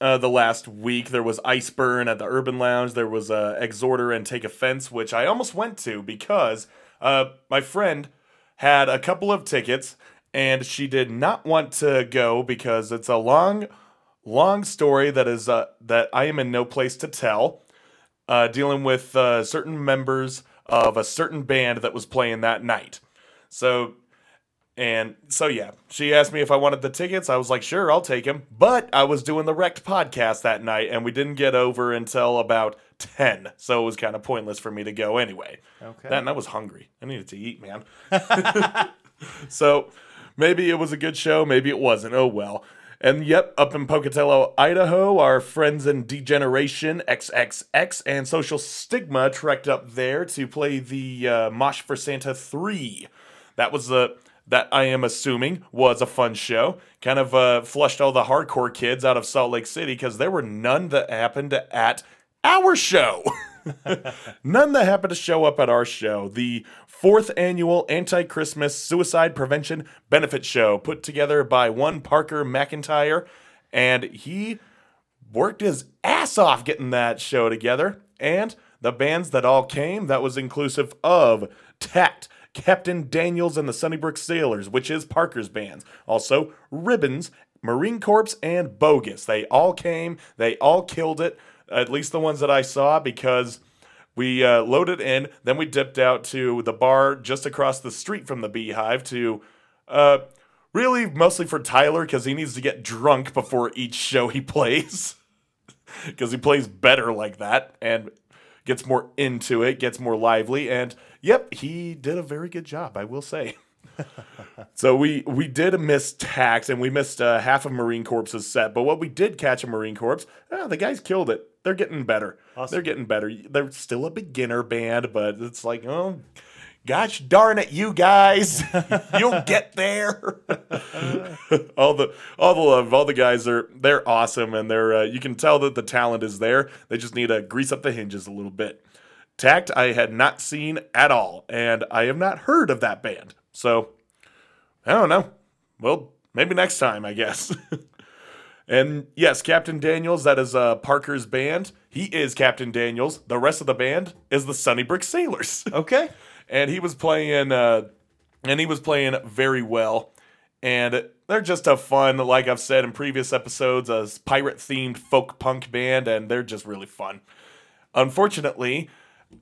uh, the last week. There was Iceburn at the Urban Lounge. There was uh, Exhorder and Take Offense, which I almost went to because uh, my friend had a couple of tickets and she did not want to go because it's a long, long story that is uh, that I am in no place to tell. Uh, dealing with uh, certain members of a certain band that was playing that night. So And so yeah, she asked me if I wanted the tickets. I was like, sure, I'll take them. But I was doing the Wrecked podcast that night, and we didn't get over until about ten, so it was kind of pointless for me to go anyway. Okay. That and I was hungry. I needed to eat, man. so maybe it was a good show, maybe it wasn't. Oh well. And yep, up in Pocatello, Idaho, our friends in Degeneration, XXX, and Social Stigma trekked up there to play the uh, Mosh for Santa 3. That was the that I am assuming was a fun show. Kind of uh, flushed all the hardcore kids out of Salt Lake City because there were none that happened at our show. None that happened to show up at our show. The fourth annual anti Christmas suicide prevention benefit show put together by one Parker McIntyre. And he worked his ass off getting that show together. And the bands that all came, that was inclusive of Tact, Captain Daniels and the Sunnybrook Sailors, which is Parker's bands. Also, Ribbons, Marine Corps, and Bogus. They all came, they all killed it, at least the ones that I saw, because we uh, loaded in, then we dipped out to the bar just across the street from the Beehive to uh, really mostly for Tyler because he needs to get drunk before each show he plays. Because he plays better like that and gets more into it, gets more lively, and yep, he did a very good job, I will say. so we we did miss Tact and we missed uh, half of Marine Corps' set, but what we did catch a Marine Corps, ah, the guys killed it. They're getting better. They're getting better. They're still a beginner band, but it's like, oh, gosh darn it, you guys, you'll get there. all the all the love, all the guys are they're awesome, and they're uh, you can tell that the talent is there. They just need to grease up the hinges a little bit. Tact, I had not seen at all, and I have not heard of that band. So I don't know. Well, maybe next time, I guess. and yes, Captain Daniels, that is uh, Parker's band. He is Captain Daniels. The rest of the band is the Sunnybrook Sailors. Okay. and he was playing uh and he was playing very well and they're just a fun like i've said in previous episodes a pirate themed folk punk band and they're just really fun unfortunately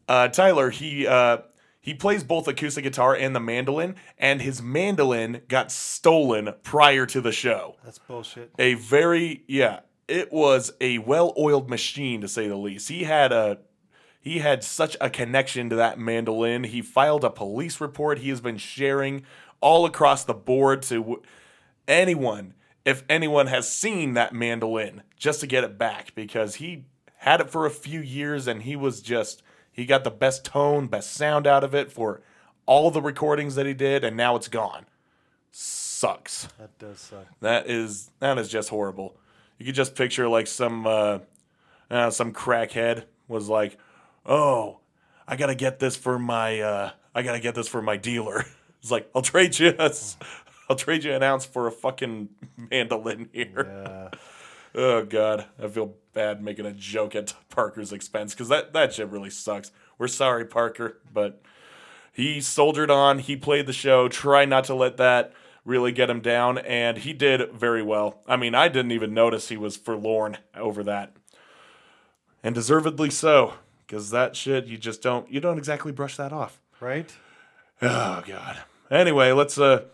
uh tyler he uh he plays both acoustic guitar and the mandolin and his mandolin got stolen prior to the show. That's bullshit. a very yeah it was a well-oiled machine to say the least. He had a he had such a connection to that mandolin. He filed a police report. He has been sharing all across the board to w- anyone if anyone has seen that mandolin just to get it back because he had it for a few years and he was just he got the best tone best sound out of it for all the recordings that he did and now it's gone sucks That does suck. that is that is just horrible. You could just picture like some uh, uh, some crackhead was like, "Oh, I gotta get this for my uh, I gotta get this for my dealer." It's like I'll trade you a, I'll trade you an ounce for a fucking mandolin here. Oh god, I feel bad making a joke at Parker's expense because that that shit really sucks. We're sorry, Parker, but he soldiered on. He played the show. Try not to let that really get him down, and he did very well. I mean, I didn't even notice he was forlorn over that, and deservedly so, because that shit you just don't you don't exactly brush that off. Right? Oh god. Anyway, let's uh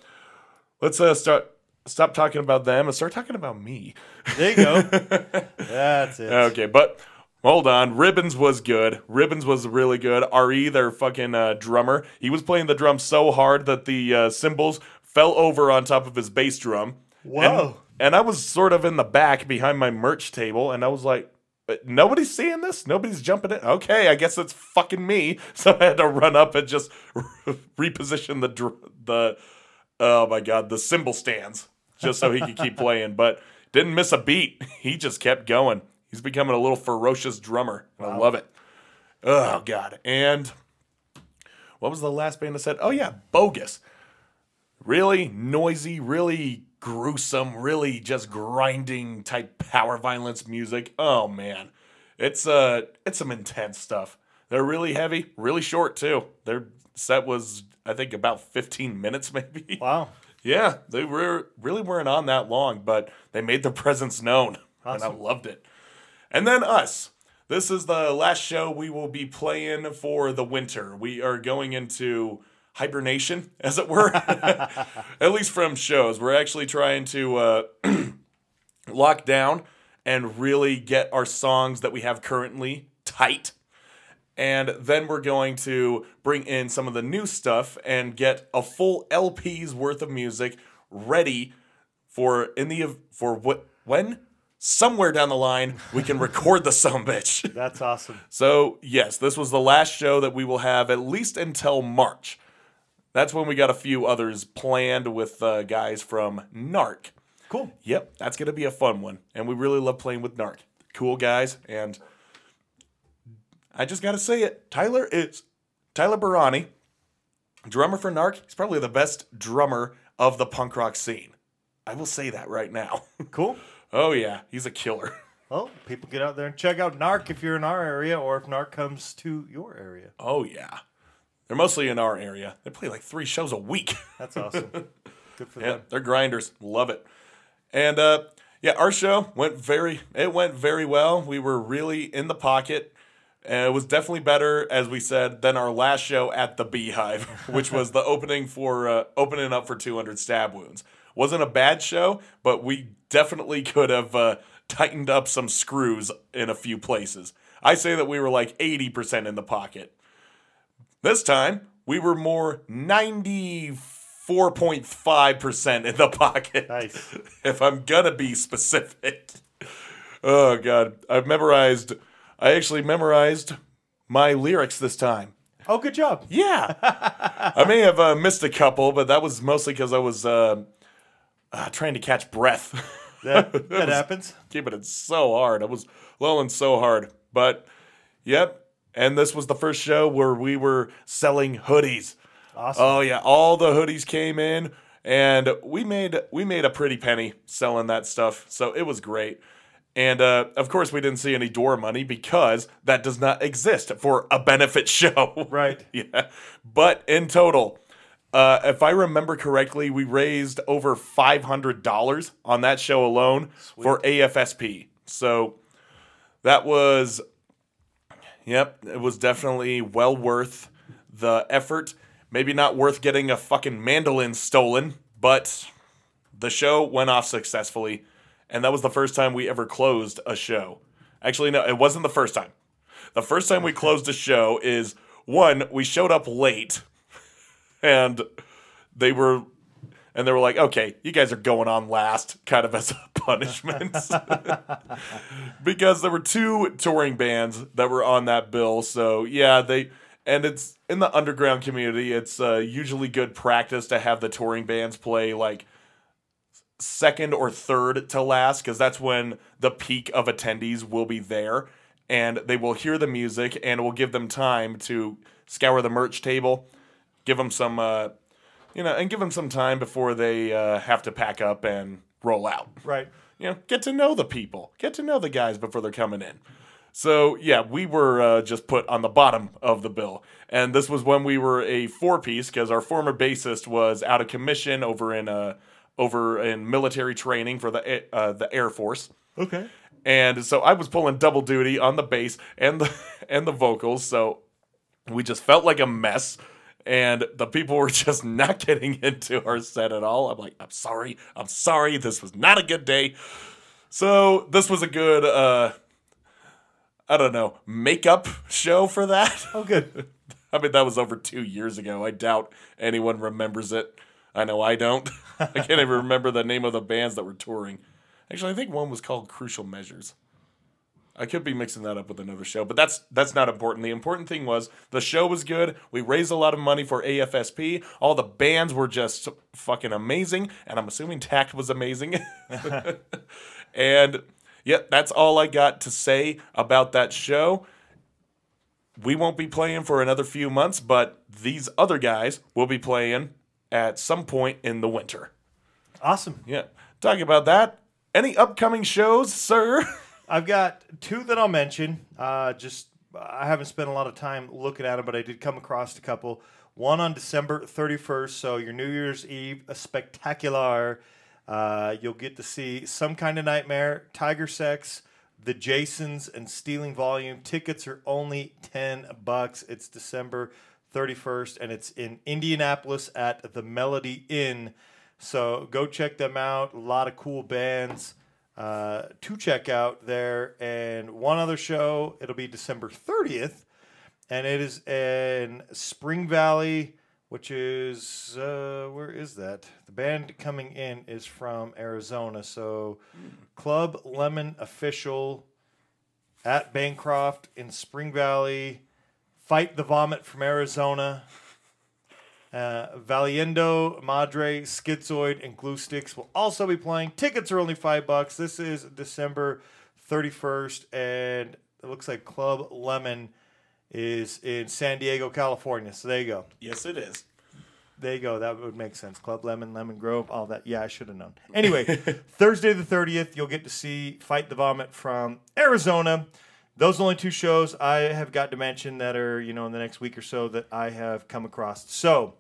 let's uh start stop talking about them and start talking about me. There you go. That's it. Okay, but hold on. Ribbons was good. Ribbons was really good. Re, their fucking uh, drummer, he was playing the drum so hard that the uh, cymbals fell over on top of his bass drum. Whoa. And, and I was sort of in the back behind my merch table, and I was like, nobody's seeing this. Nobody's jumping it. Okay, I guess it's fucking me. So I had to run up and just reposition the dr- the oh my god the cymbal stands just so he could keep playing. But didn't miss a beat. He just kept going. He's becoming a little ferocious drummer. and I love it. Oh god. And what was the last band I said? Oh yeah, Bogus. Really noisy, really gruesome, really just grinding type power violence music. Oh man. It's uh it's some intense stuff. They're really heavy, really short too. Their set was I think about 15 minutes maybe. Wow. Yeah, they were really weren't on that long, but they made their presence known, and I loved it. And then us. This is the last show we will be playing for the winter. We are going into hibernation, as it were. At least from shows. We're actually trying to uh, lock down and really get our songs that we have currently tight. And then we're going to bring in some of the new stuff and get a full LP's worth of music ready for in the for what when somewhere down the line we can record the some bitch. That's awesome. So, yes, this was the last show that we will have at least until March. That's when we got a few others planned with uh, guys from NARC. Cool. Yep, that's going to be a fun one. And we really love playing with NARC. Cool guys. And I just got to say it Tyler is Tyler Barani, drummer for NARC. He's probably the best drummer of the punk rock scene. I will say that right now. Cool. oh, yeah, he's a killer. Well, people get out there and check out NARC if you're in our area or if NARC comes to your area. Oh, yeah. They're mostly in our area. They play like three shows a week. That's awesome. Good for Yeah, them. they're grinders. Love it. And uh, yeah, our show went very. It went very well. We were really in the pocket. And it was definitely better, as we said, than our last show at the Beehive, which was the opening for uh, opening up for 200 stab wounds. Wasn't a bad show, but we definitely could have uh, tightened up some screws in a few places. I say that we were like 80% in the pocket. This time, we were more 94.5% in the pocket. Nice. if I'm gonna be specific. Oh, God. I've memorized, I actually memorized my lyrics this time. Oh, good job. Yeah. I may have uh, missed a couple, but that was mostly because I was uh, uh, trying to catch breath. That, that happens. keeping it so hard. I was lulling so hard. But yep. And this was the first show where we were selling hoodies. Awesome. Oh yeah, all the hoodies came in and we made we made a pretty penny selling that stuff. So it was great. And uh, of course, we didn't see any door money because that does not exist for a benefit show. Right. yeah. But in total, uh, if I remember correctly, we raised over $500 on that show alone for AFSP. So that was, yep, it was definitely well worth the effort. Maybe not worth getting a fucking mandolin stolen, but the show went off successfully. And that was the first time we ever closed a show. Actually, no, it wasn't the first time. The first time we closed a show is one, we showed up late and they were and they were like, okay, you guys are going on last, kind of as a punishment. because there were two touring bands that were on that bill. So, yeah, they, and it's in the underground community, it's uh, usually good practice to have the touring bands play like second or third to last, because that's when the peak of attendees will be there. And they will hear the music and it will give them time to scour the merch table, give them some, uh, you know, and give them some time before they uh, have to pack up and roll out Right. you know, get to know the people, get to know the guys before they're coming in. So yeah, we were uh, just put on the bottom of the bill, and this was when we were a four piece because our former bassist was out of commission over in uh, over in military training for the uh, the Air Force. Okay. And so I was pulling double duty on the bass and the and the vocals. So we just felt like a mess. And the people were just not getting into our set at all. I'm like, I'm sorry, I'm sorry. This was not a good day. So this was a good uh I don't know, makeup show for that. Oh, good. I mean, that was over two years ago. I doubt anyone remembers it. I know I don't. I can't even remember the name of the bands that were touring. Actually, I think one was called Crucial Measures. I could be mixing that up with another show, but that's that's not important. The important thing was the show was good. We raised a lot of money for AFSP. All the bands were just fucking amazing, and I'm assuming Tact was amazing. and yeah, that's all I got to say about that show we won't be playing for another few months, but these other guys will be playing at some point in the winter. Awesome. Yeah. Talking about that, any upcoming shows, sir? I've got two that I'll mention. Uh, just I haven't spent a lot of time looking at them, but I did come across a couple. One on December 31st, so your New Year's Eve, a spectacular. Uh, you'll get to see some kind of nightmare, Tiger Sex, the Jasons, and Stealing Volume. Tickets are only ten bucks. It's December 31st, and it's in Indianapolis at the Melody Inn. So go check them out. A lot of cool bands uh, to check out there. And one other show, it'll be December 30th, and it is in Spring Valley, which is, uh, where is that? The band coming in is from Arizona. So Club Lemon Official at Bancroft in Spring Valley. Fight the Vomit from Arizona. Uh, Valiendo, Madre, Schizoid, and Glue Sticks will also be playing. Tickets are only five bucks. This is December 31st, and it looks like Club Lemon is in San Diego, California. So there you go. Yes, it is. There you go. That would make sense. Club Lemon, Lemon Grove, all that. Yeah, I should have known. Anyway, Thursday the 30th, you'll get to see Fight the Vomit from Arizona. Those are the only two shows I have got to mention that are, you know, in the next week or so that I have come across. So,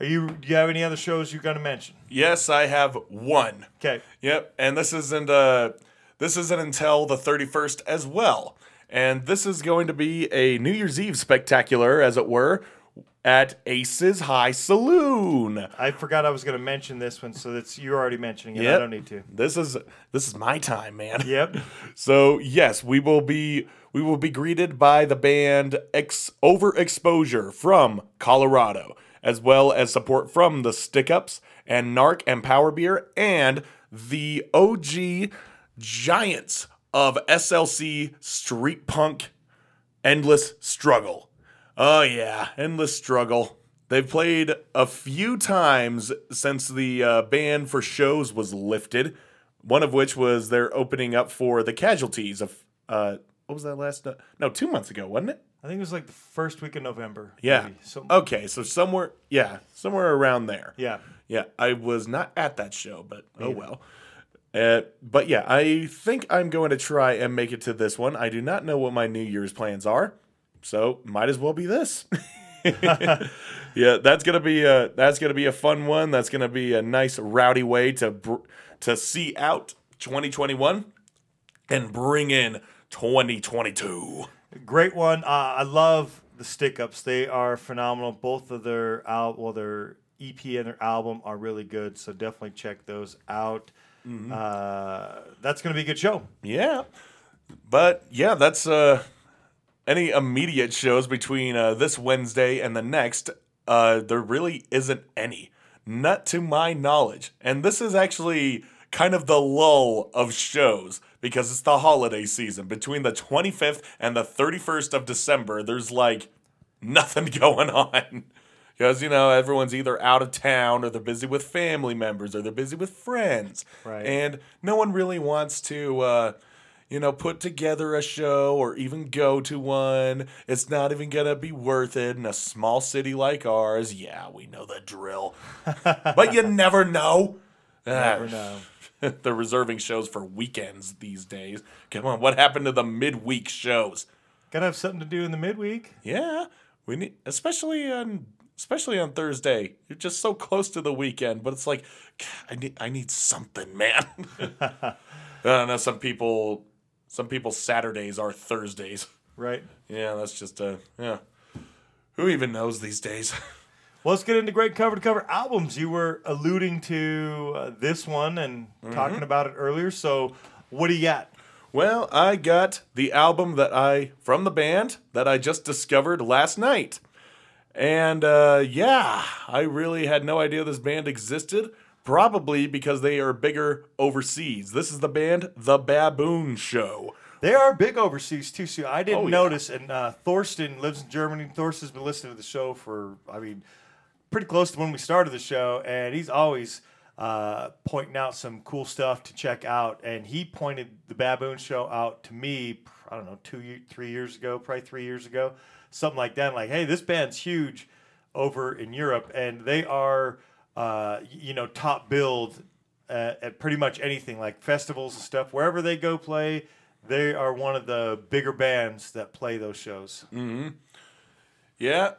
are you do you have any other shows you're going to mention? Yes, I have one. Okay. Yep, and this isn't uh this isn't until the 31st as well. And this is going to be a New Year's Eve spectacular, as it were, at Aces High Saloon. I forgot I was going to mention this one, so that's you're already mentioning it. I don't need to. This is this is my time, man. Yep. So yes, we will be we will be greeted by the band X Overexposure from Colorado, as well as support from the Stick Ups and Narc and Power Beer and the OG giants of SLC Street Punk Endless Struggle. Oh yeah, Endless Struggle. They've played a few times since the uh, ban for shows was lifted. One of which was they're opening up for the casualties of uh, what was that last? Uh, no, two months ago, wasn't it? I think it was like the first week of November. Yeah. maybe. Okay, so somewhere, yeah, somewhere around there. yeah. Yeah, I was not at that show, but oh well. Uh, but yeah, I think I'm going to try and make it to this one. I do not know what my New Year's plans are, so might as well be this. yeah, that's gonna be a that's gonna be a fun one. That's gonna be a nice rowdy way to br- to see out 2021 and bring in 2022. Great one. Uh, I love the stick ups. They are phenomenal. Both of their al- well, their EP and their album are really good. So definitely check those out. Uh, that's going to be a good show. Yeah. But yeah, that's uh any immediate shows between uh, this Wednesday and the next. Uh, there really isn't any, not to my knowledge. And this is actually kind of the lull of shows because it's the holiday season. Between the 25th and the 31st of December, there's like nothing going on. Because, you know, everyone's either out of town or they're busy with family members or they're busy with friends. Right. And no one really wants to, uh, you know, put together a show or even go to one. It's not even going to be worth it in a small city like ours. Yeah, we know the drill. but you never know. Never Ah, know. They're reserving shows for weekends these days. Come on, what happened to the midweek shows? Gotta have something to do in the midweek. Yeah, we need, especially on, especially on Thursday. You're just so close to the weekend, but it's like, I need, I need something, man. I don't know. Some people, some people's Saturdays are Thursdays. Right. Yeah, that's just a yeah. Who even knows these days? Well, let's get into great cover to cover albums. You were alluding to uh, this one and talking about it earlier. So, what do you got? Well, I got the album that I from the band that I just discovered last night. And uh, yeah, I really had no idea this band existed. Probably because they are bigger overseas. This is the band The Baboon Show. They are big overseas too. So I didn't Oh, yeah. notice. And uh, Thorsten lives in Germany. Thorsten's been listening to the show for, I mean, pretty close to when we started the show, and he's always uh, pointing out some cool stuff to check out. And he pointed the Baboon Show out to me. I don't know, two, ye- three years ago, probably three years ago, something like that. Like, hey, this band's huge over in Europe, and they are, uh, you know, top build at, at pretty much anything like festivals and stuff. Wherever they go play, they are one of the bigger bands that play those shows. Yeah.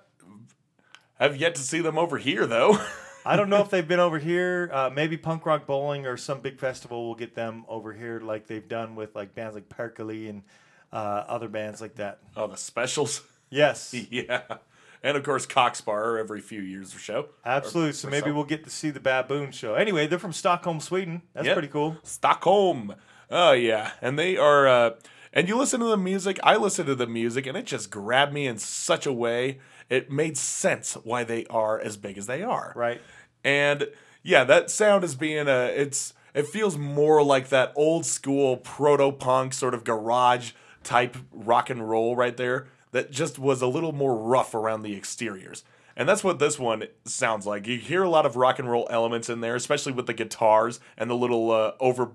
I've yet to see them over here though. I don't know if they've been over here. Uh, maybe Punk Rock Bowling or some big festival will get them over here, like they've done with like bands like Perkele and uh, other bands like that. oh, the specials. Yes, Yeah. And of course Cock Sparrer every few years or so. Absolutely. So or maybe we'll get to see the baboon show. Anyway, they're from Stockholm, Sweden. That's Yep. pretty cool. Stockholm. Oh yeah, and they are. Uh, and you listen to the music. I listen to the music, and it just grabbed me in such a way. It made sense why they are as big as they are. Right. And yeah, that sound is being a. It's it feels more like that old school proto punk sort of garage type rock and roll right there. That just was a little more rough around the exteriors. And that's what this one sounds like. You hear a lot of rock and roll elements in there, especially with the guitars and the little uh, over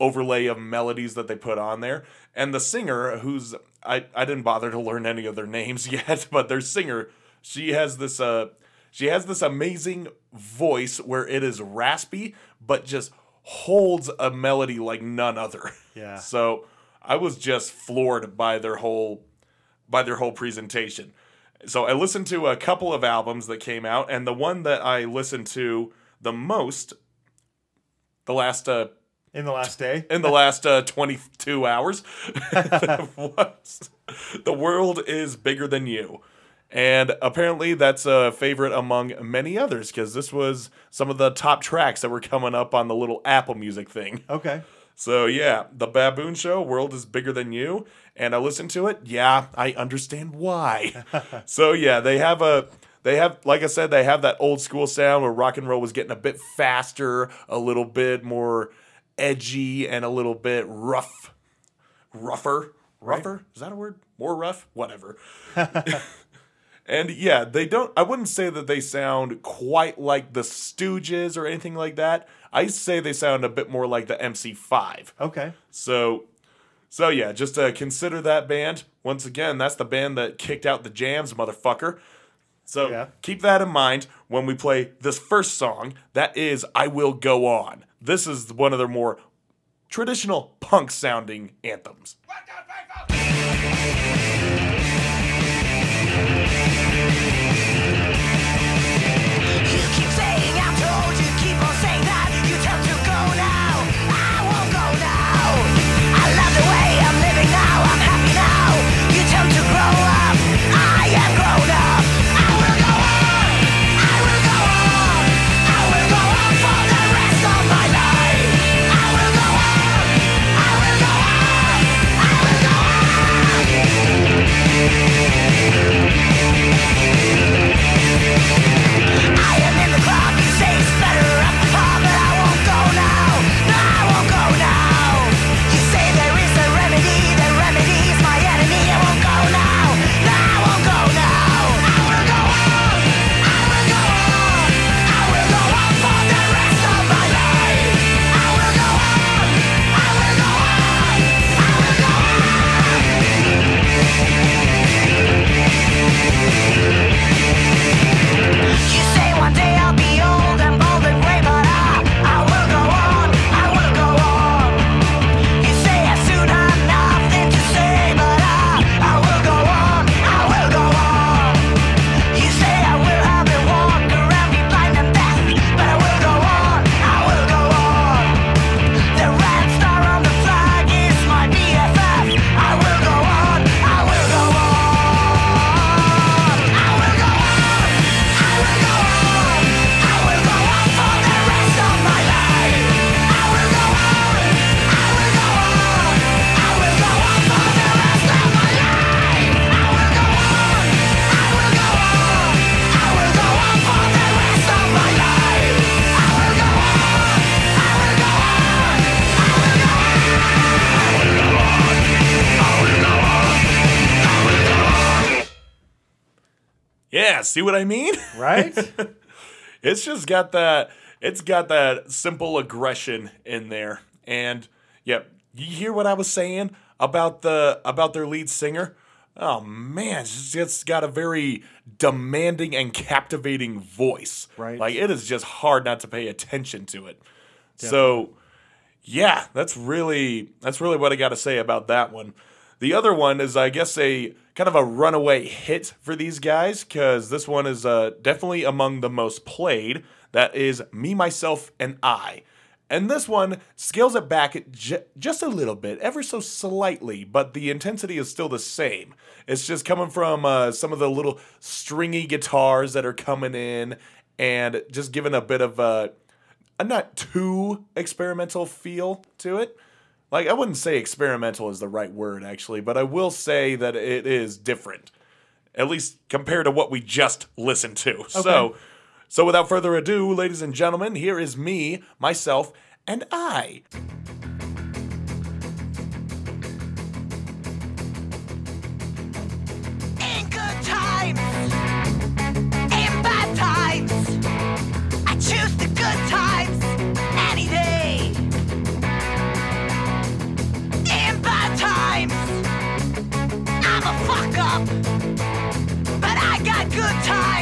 overlay of melodies that they put on there. And the singer, who's I, I didn't bother to learn any of their names yet, but their singer, she has this uh she has this amazing voice where it is raspy, but just holds a melody like none other. Yeah. So I was just floored by their whole by their whole presentation. So I listened to a couple of albums that came out, and the one that I listened to the most, the last uh, In the last day. in the last uh, 22 hours was The World is Bigger Than You. And apparently that's a favorite among many others because this was some of the top tracks that were coming up on the little Apple Music thing. Okay. So yeah, the Baboon Show, World is Bigger Than You, and I listened to it. Yeah, I understand why. so yeah, they have a they have like I said, they have that old school sound where rock and roll was getting a bit faster, a little bit more edgy and a little bit rough. Rougher. Rougher? Is that a word? More rough? Whatever. And yeah, they don't. I wouldn't say that they sound quite like the Stooges or anything like that. I say they sound a bit more like the MC5. Okay. So, so yeah, just uh, consider that band. Once again, that's the band that kicked out the Jams, motherfucker. So Yeah. keep that in mind when we play this first song. That is "I Will Go On." This is one of their more traditional punk sounding anthems. You see what I mean? Right? it's just got that it's got that simple aggression in there and yeah you hear what i was saying about the about their lead singer oh man just got a very demanding and captivating voice Right. like it is just hard not to pay attention to it so yeah, that's really that's really what I got to say about that one. The other one is, I guess, a kind of a runaway hit for these guys because this one is uh, definitely among the most played. That is "Me, Myself, and I," And this one scales it back j- just a little bit, ever so slightly, but the intensity is still the same. It's just coming from uh, some of the little stringy guitars that are coming in and just giving a bit of a, a not too experimental feel to it. Like, I wouldn't say experimental is the right word, actually, but I will say that it is different, at least compared to what we just listened to. So, so without further ado, ladies and gentlemen, here is me, myself, and I. I got good times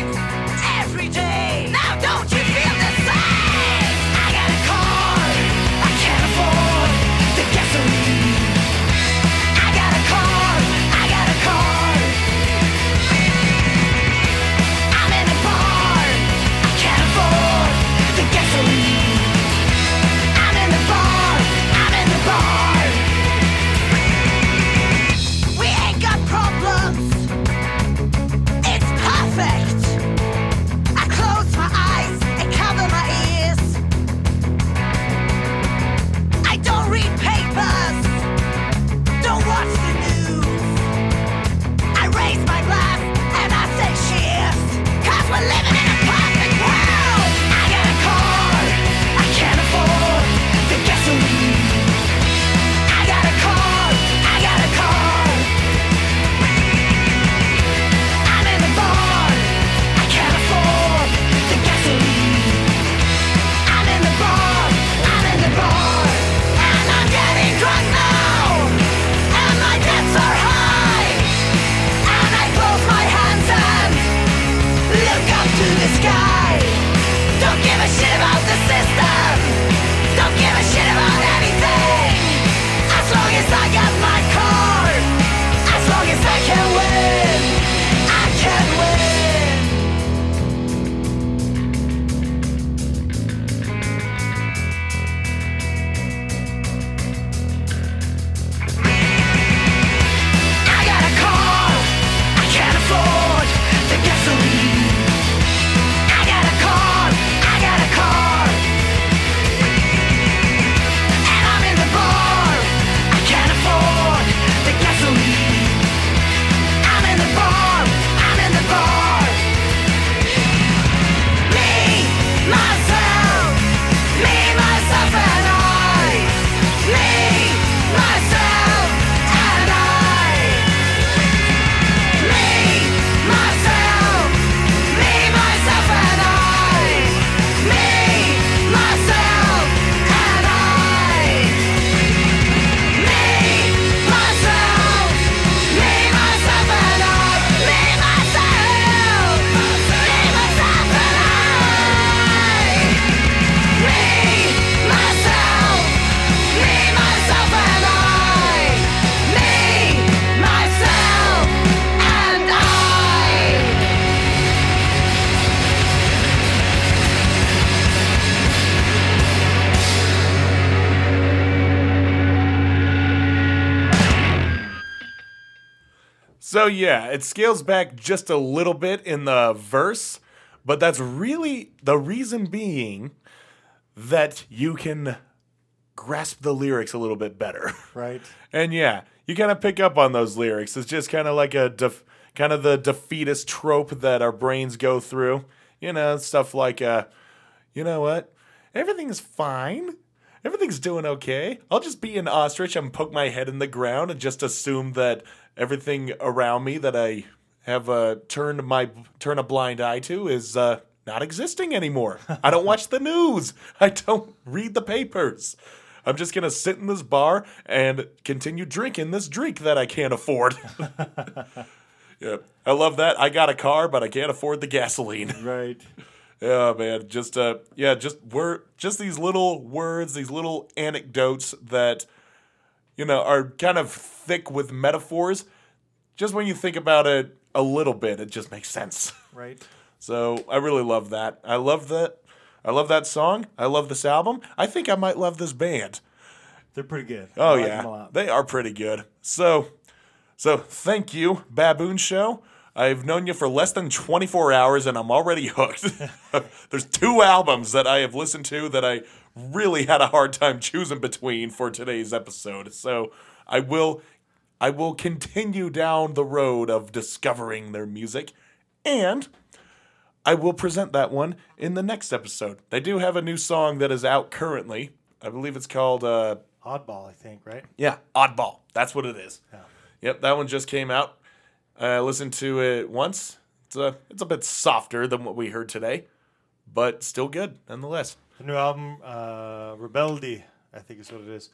So yeah, it scales back just a little bit in the verse, but that's really the reason being that you can grasp the lyrics a little bit better. Right. And yeah, you kind of pick up on those lyrics. It's just kind of like a def- kind of the defeatist trope that our brains go through. You know, stuff like uh you know what? Everything's fine. Everything's doing okay. I'll just be an ostrich and poke my head in the ground and just assume that everything around me that I have uh, turned my turn a blind eye to is uh, not existing anymore. I don't watch the news. I don't read the papers. I'm just gonna sit in this bar and continue drinking this drink that I can't afford. yeah, I love that. I got a car, but I can't afford the gasoline. Right. Yeah, man. Just uh yeah, just we're just these little words, these little anecdotes that you know are kind of thick with metaphors. Just when you think about it a little bit, it just makes sense. Right. So I really love that. I love that. I love that song. I love this album. I think I might love this band. They're pretty good. Oh like yeah, them a lot. they are pretty good. So, so thank you, Baboon Show. I've known you for less than 24 hours and I'm already hooked. There's two albums that I have listened to that I really had a hard time choosing between for today's episode. So, I will I will continue down the road of discovering their music and I will present that one in the next episode. They do have a new song that is out currently. I believe it's called uh Oddball, I think, right? yeah, Oddball. That's what it is. Yeah. Yep, that one just came out. I listened to it once. It's a it's a bit softer than what we heard today, but still good nonetheless. The new album, uh, Rebeldi, I think is what it is.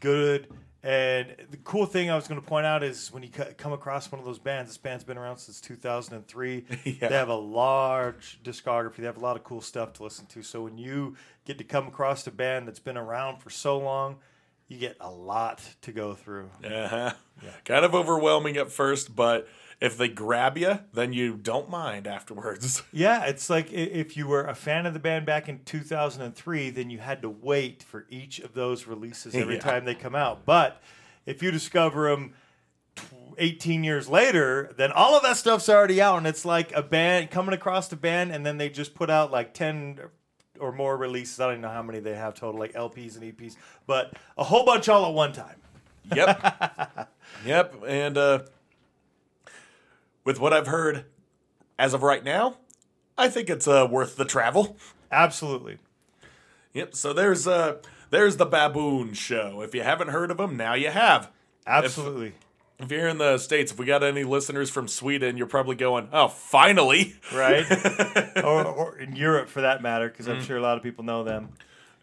Good. And the cool thing I was going to point out is when you co- come across one of those bands, this band's been around since 2003. Yeah. They have a large discography. They have a lot of cool stuff to listen to. So when you get to come across a band that's been around for so long, you get a lot to go through. Uh-huh. Kind of overwhelming at first, but if they grab you, then you don't mind afterwards. Yeah, it's like if you were a fan of the band back in 2003, then you had to wait for each of those releases every Yeah. time they come out. But if you discover them 18 years later, then all of that stuff's already out, and it's like a band coming across the band, and then they just put out like 10 or more releases. I don't even know how many they have total, like LPs and EPs, but a whole bunch all at one time. Yep. yep. And uh, with what I've heard as of right now, I think it's uh, worth the travel. Absolutely. Yep. So there's uh there's the Baboon Show. If you haven't heard of them, now you have. Absolutely. If you're in the states, if we got any listeners from Sweden, you're probably going, "Oh, finally!" right? or, or in Europe, for that matter, because Mm. I'm sure a lot of people know them.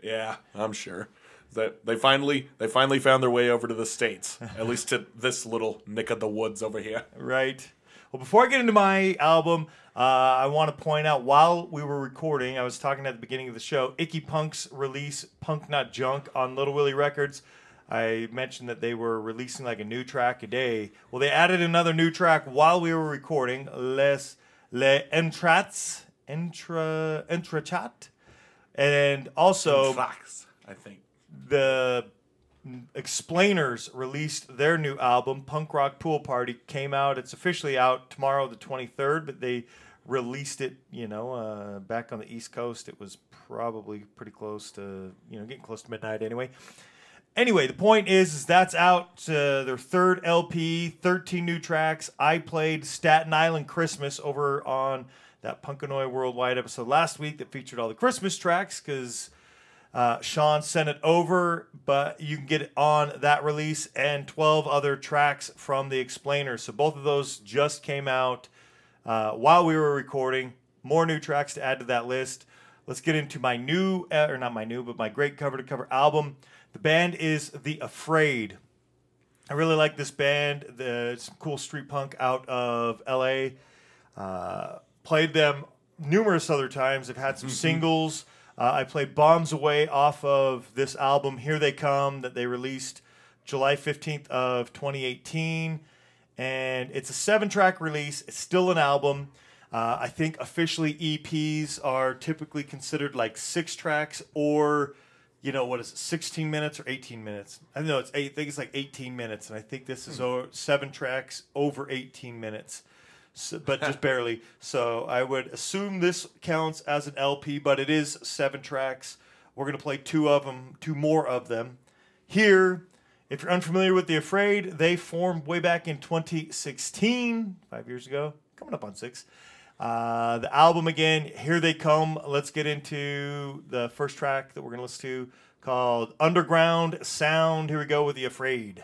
Yeah, I'm sure that they finally they finally found their way over to the states, at least to this little nick of the woods over here. Right. Well, before I get into my album, uh, I want to point out while we were recording, I was talking at the beginning of the show, Icky Punk's release, Punk Not Junk, on Little Willie Records. I mentioned that they were releasing like a new track a day. Well, they added another new track while we were recording, Les Les Entrats, Entra Entrachat, and also Fox, I think. the Explainers released their new album, Punk Rock Pool Party, came out. It's officially out tomorrow, the 23rd, but they released it, you know, uh, back on the East Coast. It was probably pretty close to, you know, getting close to midnight anyway. Anyway, the point is, is that's out. Uh, their third LP, 13 new tracks. I played Staten Island Christmas over on that Punkanoid Worldwide episode last week that featured all the Christmas tracks because uh, Sean sent it over, but you can get it on that release and 12 other tracks from the Explainer. So both of those just came out uh, while we were recording. More new tracks to add to that list. Let's get into my new, uh, or not my new, but my great cover to cover album. The band is The Afraid. I really like this band. The some cool street punk out of LA. Uh, played them numerous other times. I've had some singles. Uh, I played Bombs Away off of this album, Here They Come, that they released July 15th of 2018. And it's a seven track release. It's still an album. Uh, I think officially EPs are typically considered like six tracks or, you know, what is it, 16 minutes or 18 minutes? I know it's eight, I think it's like 18 minutes. And I think this is o- seven tracks over 18 minutes so, but just barely. So I would assume this counts as an LP, but it is seven tracks. We're gonna play two of them, two more of them. Here, if you're unfamiliar with The Afraid, they formed way back in 2016, five years ago, coming up on six. Uh, the album again, here they come. Let's get into the first track that we're gonna listen to called Underground Sound. Here we go with The Afraid.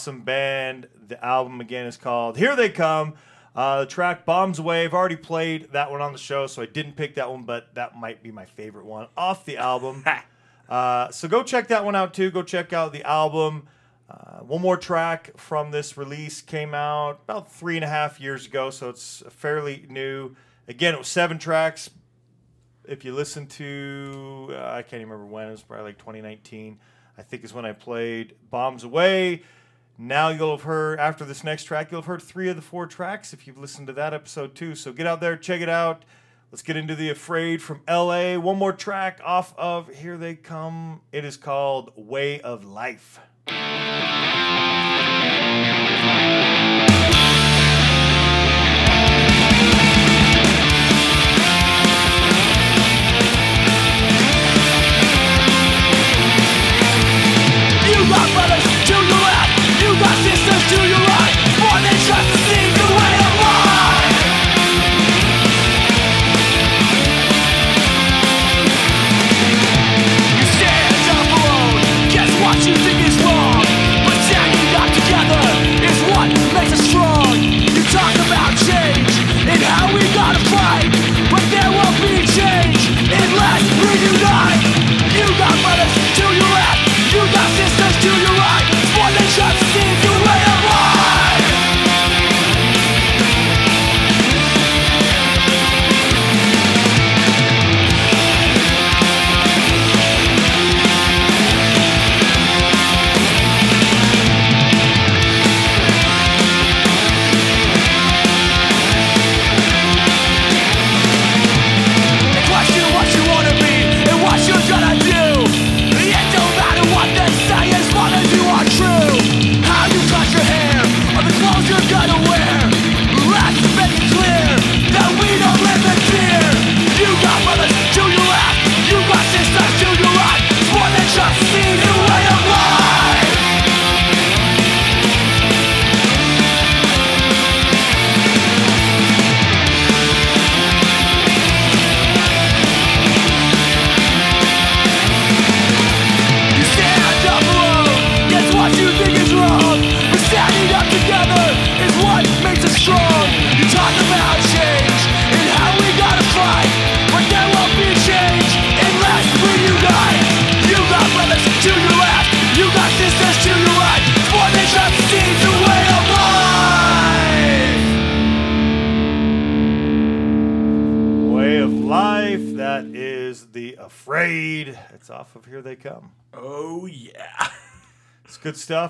awesome band. The album again is called Here They Come. Uh, the track Bombs Away. I've already played that one on the show, so I didn't pick that one, but that might be my favorite one off the album. uh, so go check that one out too. Go check out the album. Uh, one more track from this release came out about three and a half years ago, so it's fairly new. Again, it was seven tracks. If you listen to, uh, I can't even remember when, it was probably like 2019. I think is when I played Bombs Away. Now you'll have heard, after this next track, you'll have heard three of the four tracks if you've listened to that episode too. So get out there, check it out. Let's get into The Afraid from LA. One more track off of Here They Come. It is called Way of Life.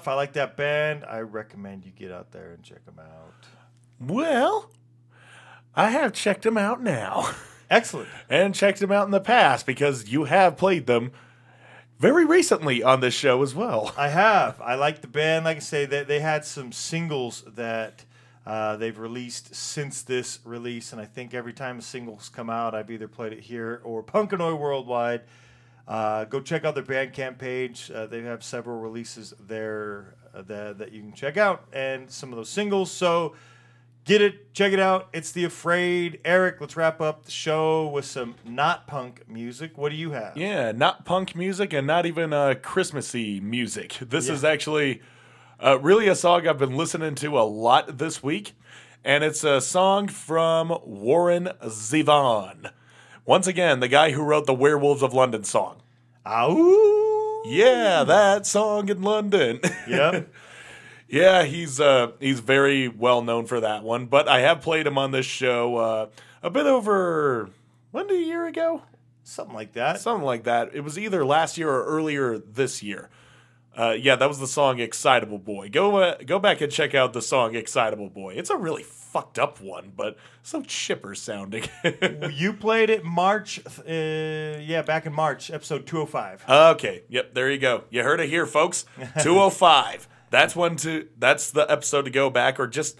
Stuff. I like that band. I recommend you get out there and check them out. Well, I have checked them out now. Excellent. and checked them out in the past because you have played them very recently on this show as well. I have. I like the band. Like I say, they, they had some singles that uh, they've released since this release, and I think every time a singles come out, I've either played it here or Punkanoid Worldwide. Uh, go check out their Bandcamp page. Uh, they have several releases there uh, that, that you can check out, and some of those singles. So Get it, check it out. It's The Afraid. Eric, let's wrap up the show with some not punk music. What do you have? Yeah, not punk music and not even uh, Christmassy music. This Yeah. is actually uh, really a song I've been listening to a lot this week, and it's a song from Warren Zevon. Once again, the guy who wrote the Werewolves of London song. Ow! Yeah, that song in London. Yep. Yeah, he's uh he's very well known for that one. But I have played him on this show uh, a bit over when did a year ago, Something like that. something like that. It was either last year or earlier this year. Uh, yeah, that was the song "Excitable Boy." Go uh, go back and check out the song "Excitable Boy." It's a really fucked up one, but so chipper sounding. you played it March, uh, yeah, back in March, episode 205. Okay. Yep. There you go. You heard it here, folks. 205. That's one to. That's the episode to go back, or just.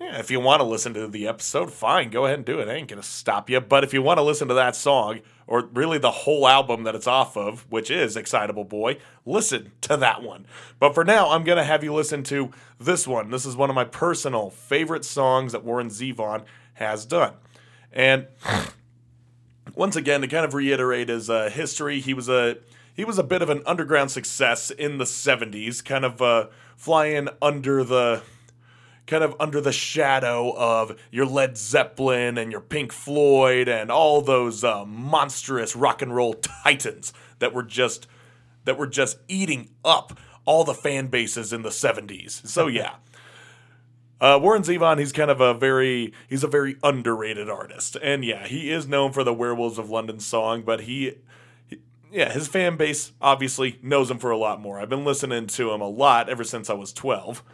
Yeah, if you want to listen to the episode, fine, go ahead and do it. I ain't gonna stop you. But if you want to listen to that song, or really the whole album that it's off of, which is Excitable Boy, listen to that one. But for now, I'm gonna have you listen to this one. This is one of my personal favorite songs that Warren Zevon has done, and once again, to kind of reiterate his uh, history, he was a he was a bit of an underground success in the '70s, kind of uh, flying under the kind of under the shadow of your Led Zeppelin and your Pink Floyd and all those uh, monstrous rock and roll titans that were just that were just eating up all the fan bases in the '70s. So yeah. Uh, Warren Zevon, he's kind of a very he's a very underrated artist, and yeah, he is known for the Werewolves of London song, but he, he- yeah, his fan base obviously knows him for a lot more. I've been listening to him a lot ever since I was twelve,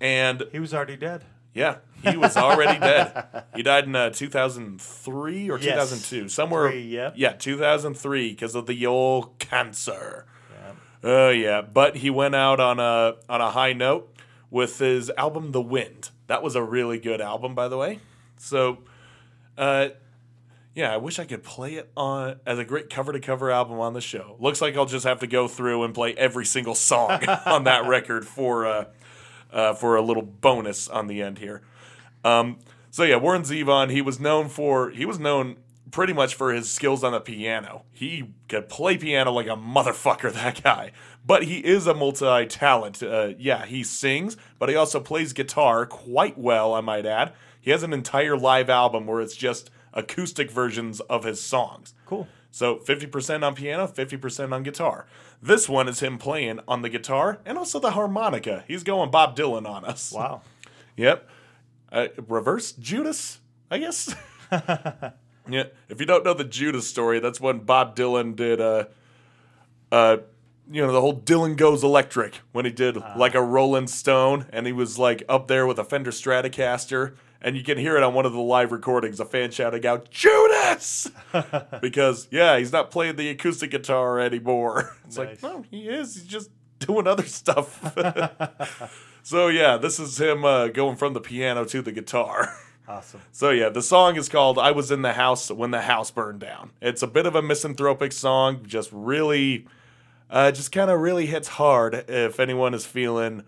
and He was already dead. yeah, he was already dead. He died in uh, 2003 or Yes. 2002, somewhere. Three, yep. Yeah, 2003 because of the old cancer. Oh yeah, but he went out on a on a high note with his album The Wind. That was a really good album, by the way. So, uh, yeah, I wish I could play it on as a great cover to cover album on the show. Looks like I'll just have to go through and play every single song on that record for uh, uh, for a little bonus on the end here. Um, so yeah, Warren Zevon, he was known for he was known pretty much for his skills on the piano. He could play piano like a motherfucker, that guy. But he is a multi-talent. Uh, yeah, he sings, but he also plays guitar quite well, I might add. He has an entire live album where it's just acoustic versions of his songs. Cool. So 50% on piano, 50% on guitar. This one is him playing on the guitar and also the harmonica. He's going Bob Dylan on us. Wow. Yep. Uh, reverse Judas, I guess. yeah. If you don't know the Judas story, that's when Bob Dylan did uh uh you know the whole Dylan goes electric when he did like a Rolling Stone and he was like up there with a Fender Stratocaster and you can hear it on one of the live recordings a fan shouting out Judas because yeah he's not playing the acoustic guitar anymore it's Nice. like no he is he's just doing other stuff so yeah this is him uh, going from the piano to the guitar Awesome. so yeah, the song is called "I Was in the House When the House Burned Down." It's a bit of a misanthropic song, just really, uh, just kind of really hits hard if anyone is feeling,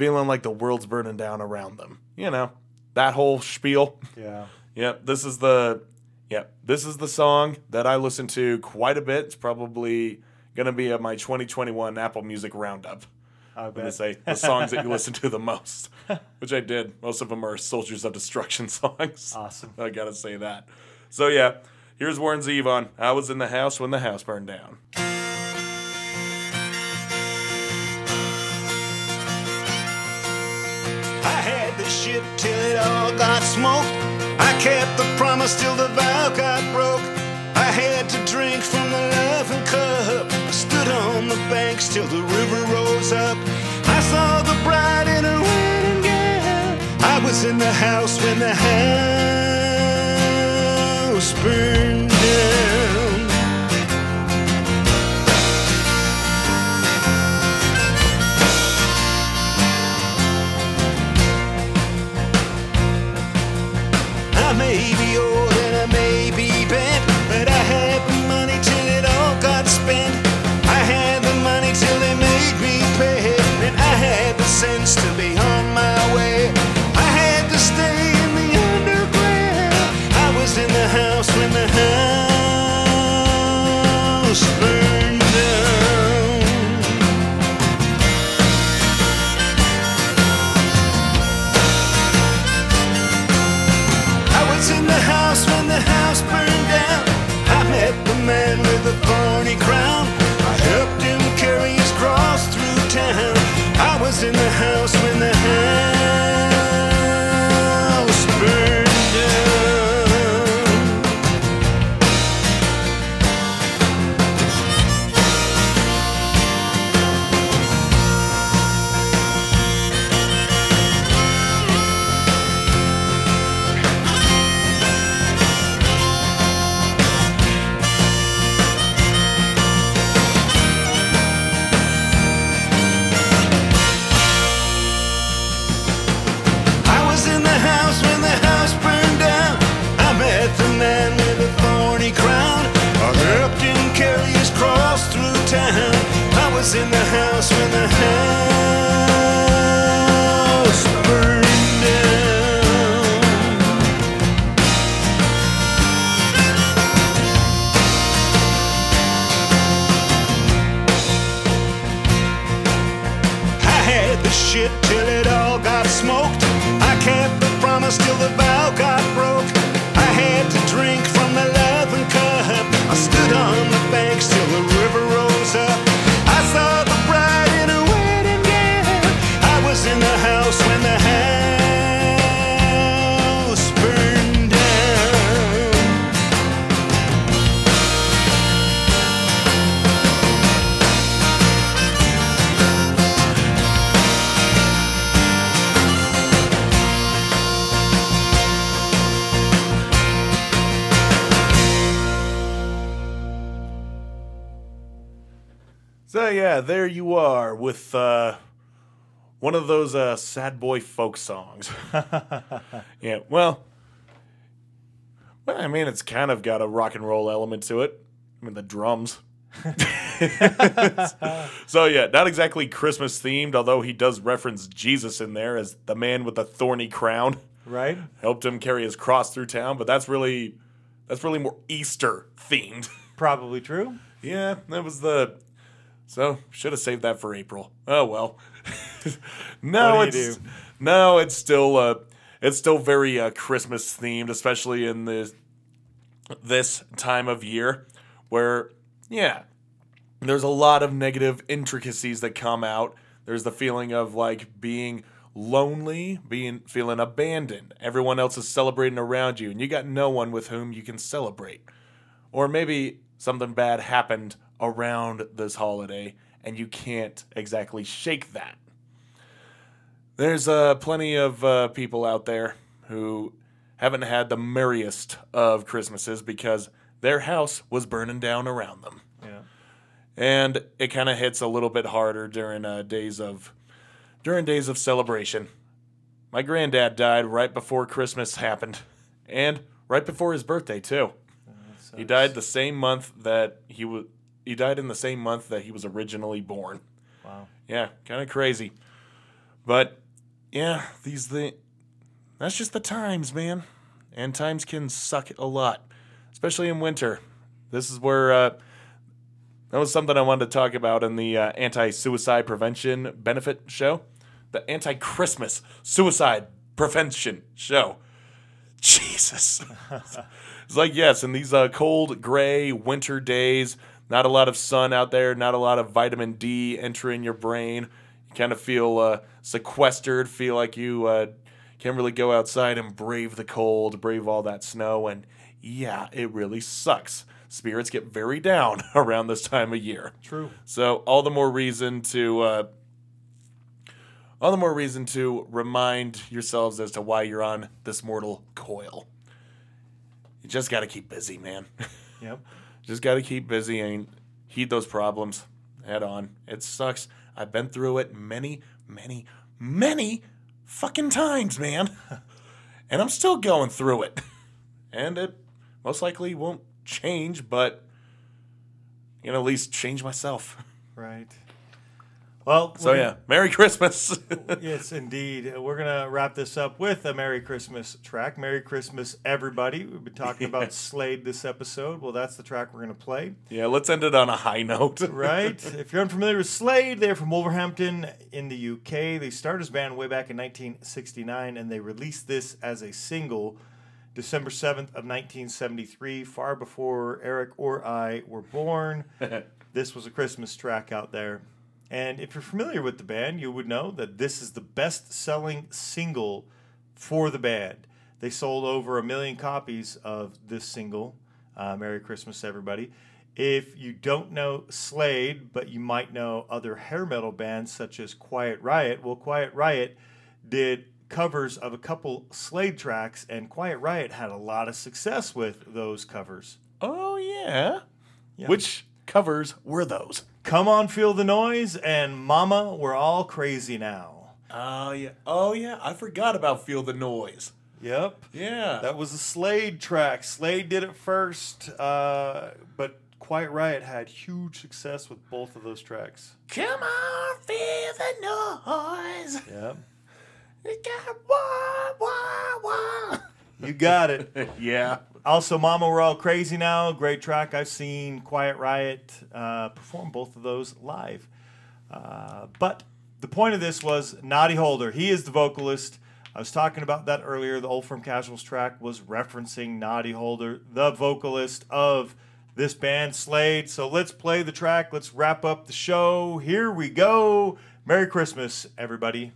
feeling like the world's burning down around them. You know, that whole spiel. Yeah. Yep, this is the, yep, this is the song that I listen to quite a bit. It's probably gonna be at my 2021 Apple Music Roundup. I'm gonna say the songs that you listen to the most, which I did. Most of them are Soldiers of Destruction songs. Awesome. I gotta say that. So yeah, here's Warren Zevon. I was in the house when the house burned down. Ship till it all got smoked. I kept the promise till the vow got broke. I had to drink from the laughing cup. I stood on the banks till the river rose up. I saw the bride in her wedding gown. I was in the house when the house burned one of those uh, sad boy folk songs. yeah, well, well, I mean, it's kind of got a rock and roll element to it. I mean, the drums. so yeah, not exactly Christmas themed, although he does reference Jesus in there as the man with the thorny crown. Right? Helped him carry his cross through town, but that's really that's really more Easter themed. Probably true. Yeah, that was the. So should have saved that for April. Oh well. no, What do you it's do? no, it's still uh, it's still very uh, Christmas themed, especially in this this time of year, where yeah, there's a lot of negative intricacies that come out. There's the feeling of like being lonely, being feeling abandoned. Everyone else is celebrating around you, and you got no one with whom you can celebrate. Or maybe something bad happened around this holiday and you can't exactly shake that. There's uh, plenty of uh, people out there who haven't had the merriest of Christmases because their house was burning down around them. Yeah. And it kind of hits a little bit harder during uh, days of during days of celebration. My granddad died right before Christmas happened, and right before his birthday too. He died the same month that he was. He died in the same month that he was originally born. Wow. Yeah, kind of crazy. But yeah, these the that's just the times, man. And times can suck a lot, especially in winter. This is where uh, that was something I wanted to talk about in the uh, anti-suicide prevention benefit show, the anti-Christmas suicide prevention show. Jesus. it's like yes, in these uh, cold, gray winter days, not a lot of sun out there, not a lot of vitamin D entering your brain. You kind of feel uh, sequestered, feel like you uh, can't really go outside and brave the cold, brave all that snow, and yeah, it really sucks. Spirits get very down around this time of year. True. So all the more reason to uh, all the more reason to remind yourselves as to why you're on this mortal coil. You just got to keep busy, man. Yep. just got to keep busy and heed those problems head on. It sucks. I've been through it many, many, many fucking times, man. and I'm still going through it. And it most likely won't change, but you know, at least change myself. Right. Well, So yeah, Merry Christmas. yes, indeed. We're going to wrap this up with a Merry Christmas track. Merry Christmas, everybody. We've been talking about Slade this episode. Well, that's the track we're going to play. yeah, let's end it on a high note. Right? if you're unfamiliar with Slade, they're from Wolverhampton in the UK. They started as band way back in 1969, and they released this as a single December 7th of 1973, far before Eric or I were born. this was a Christmas track out there. And if you're familiar with the band, you would know that this is the best selling single for the band. They sold over a million copies of this single, uh, Merry Christmas, Everybody. If you don't know Slade, but you might know other hair metal bands such as Quiet Riot, well, Quiet Riot did covers of a couple Slade tracks, and Quiet Riot had a lot of success with those covers. Oh yeah. Which covers were those? Come on, feel the noise, and Mama, we're all crazy now. Oh yeah. Oh yeah. I forgot about Feel the Noise. Yep. Yeah. That was a Slade track. Slade did it first, uh, but Quiet Riot had huge success with both of those tracks. Come on, feel the noise. Yep. You got wah wah wah. You got it. yeah. Also, Mama, we're all crazy now. Great track. I've seen Quiet Riot uh, perform both of those live. Uh, but the point of this was Noddy Holder. He is the vocalist. I was talking about that earlier. The Old Firm Casuals track was referencing Noddy Holder, the vocalist of this band, Slade. So let's play the track. Let's wrap up the show. Here we go. Merry Christmas, everybody.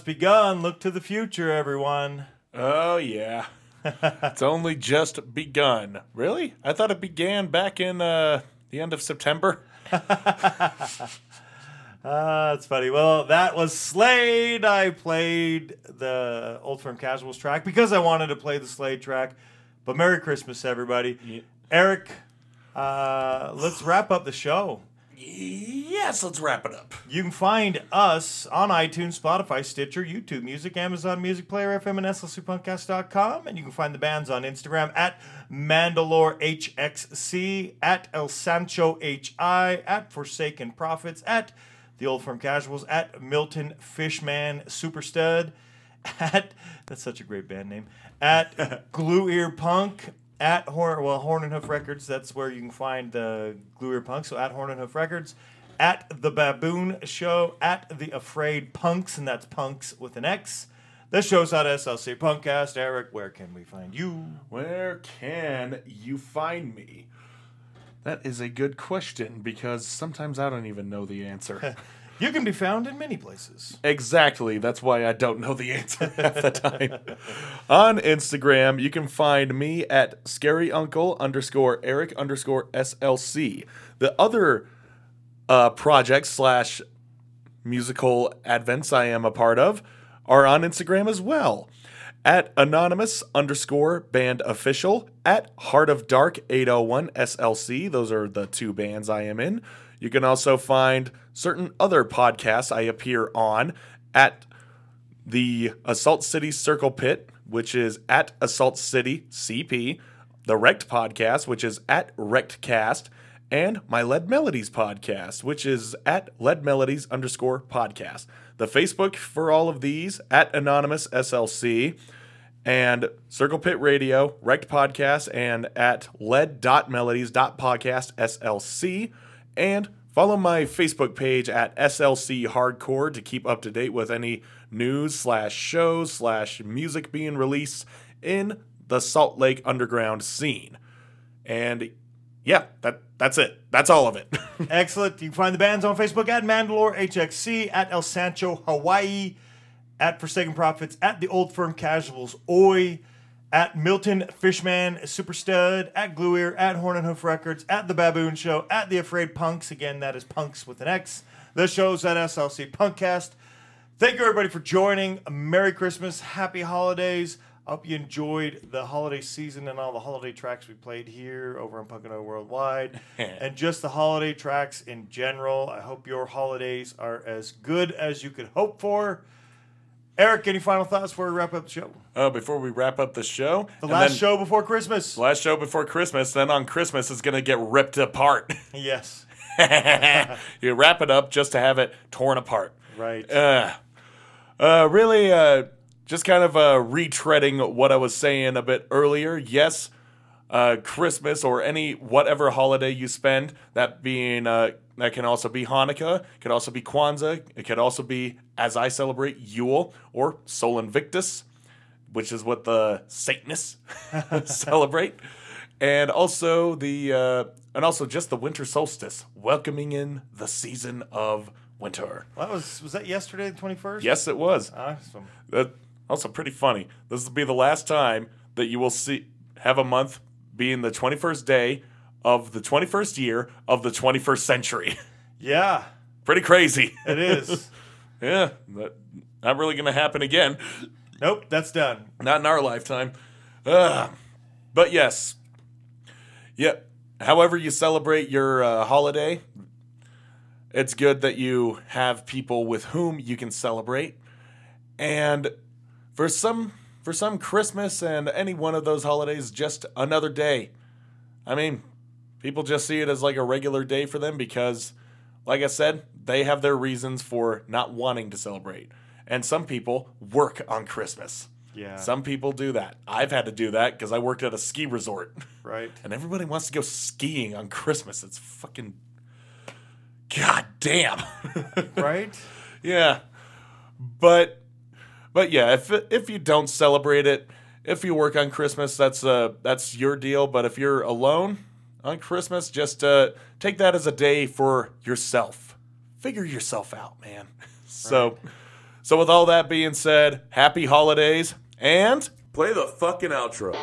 Just begun. Look to the future, everyone. Oh yeah. it's only just begun. Really? I thought it began back in uh, the end of September. Ah, that's funny. Well, that was Slade. I played the Old Firm Casuals track because I wanted to play the Slade track. But Merry Christmas, everybody. Eric, uh, let's wrap up the show. Yes, let's wrap it up. You can find us on iTunes, Spotify, Stitcher, YouTube Music, Amazon Music Player, FM, and SLCPunkcast.com. And you can find the bands on Instagram at Mandalore HXC, at El Sancho HI, at Forsaken Prophets, at The Old Firm Casuals, at Milton Fishman Superstud, at, that's such a great band name, at Glue Ear Punk, at Horn, well, Horn and Hoof Records. That's where you can find the Glue Ear Punk. So at Horn and Hoof Records, at the Baboon Show, at the Afraid Punks, and that's Punks with an X. The show's on SLC Punkcast. Eric, where can we find you? Where can you find me? That is a good question because sometimes I don't even know the answer. You can be found in many places. Exactly. That's why I don't know the answer half the time. On Instagram, you can find me at scary uncle underscore Eric underscore SLC. The other uh, projects slash musical advents I am a part of are on Instagram as well. At anonymous underscore band official, at Heart of Dark 801 SLC. Those are the two bands I am in. You can also find certain other podcasts I appear on at the Assault City Circle Pit, which is at Assault City CP, the Wrecked Podcast, which is at Wreckedcast, and my Lead Melodies podcast, which is at Lead Melodies underscore podcast. The Facebook for all of these at Anonymous SLC and Circle Pit Radio, Wrecked Podcast, and at lead.melodies.podcast SLC. And follow my Facebook page at SLC Hardcore to keep up to date with any news slash shows slash music being released in the Salt Lake underground scene. And yeah, that that's it. That's all of it. Excellent. You can find the bands on Facebook at Mandalore HXC, at El Sancho Hawaii, at Forsaken Prophets, at The Old Firm Casuals Oi, at Milton Fishman Superstud, at Glue Ear, at Horn and Hoof Records, at The Baboon Show, at The Afraid Punks. Again, that is Punks with an X. The show's at SLC Punkcast. Thank you, everybody, for joining. Merry Christmas. Happy holidays. I hope you enjoyed the holiday season and all the holiday tracks we played here over on Punkanoid Worldwide and just the holiday tracks in general. I hope your holidays are as good as you could hope for. Eric, any final thoughts before we wrap up the show? uh, before we wrap up the show, The and last then- show before Christmas. last show before Christmas, then on Christmas it's gonna get ripped apart. Yes. you wrap it up just to have it torn apart. Right. Uh, uh, really, uh, just kind of uh, retreading what I was saying a bit earlier. Yes, uh, Christmas or any whatever holiday you spend, that being uh, that can also be Hanukkah, could also be Kwanzaa, it could also be as I celebrate Yule or Sol Invictus, which is what the Satanists celebrate, and also the uh, and also just the winter solstice, welcoming in the season of winter. Well, that was was that yesterday, the twenty first? Yes, it was. Awesome. That also pretty funny. This will be the last time that you will see have a month being the 21st day of the 21st year of the 21st century. Yeah, pretty crazy. it is. yeah, that, not really going to happen again. nope, that's done. Not in our lifetime. Ugh. But yes. Yep. However you celebrate your uh, holiday, it's good that you have people with whom you can celebrate. And for some for some Christmas and any one of those holidays just another day. I mean, people just see it as like a regular day for them because like I said, they have their reasons for not wanting to celebrate. And some people work on Christmas. Yeah. Some people do that. I've had to do that because I worked at a ski resort. Right. And everybody wants to go skiing on Christmas. It's fucking. God damn. Right. yeah. But. But yeah, if if you don't celebrate it, if you work on Christmas, that's uh that's your deal. But if you're alone on Christmas, just uh take that as a day for yourself. Figure yourself out, man. so So, with all that being said, happy holidays and play the fucking outro.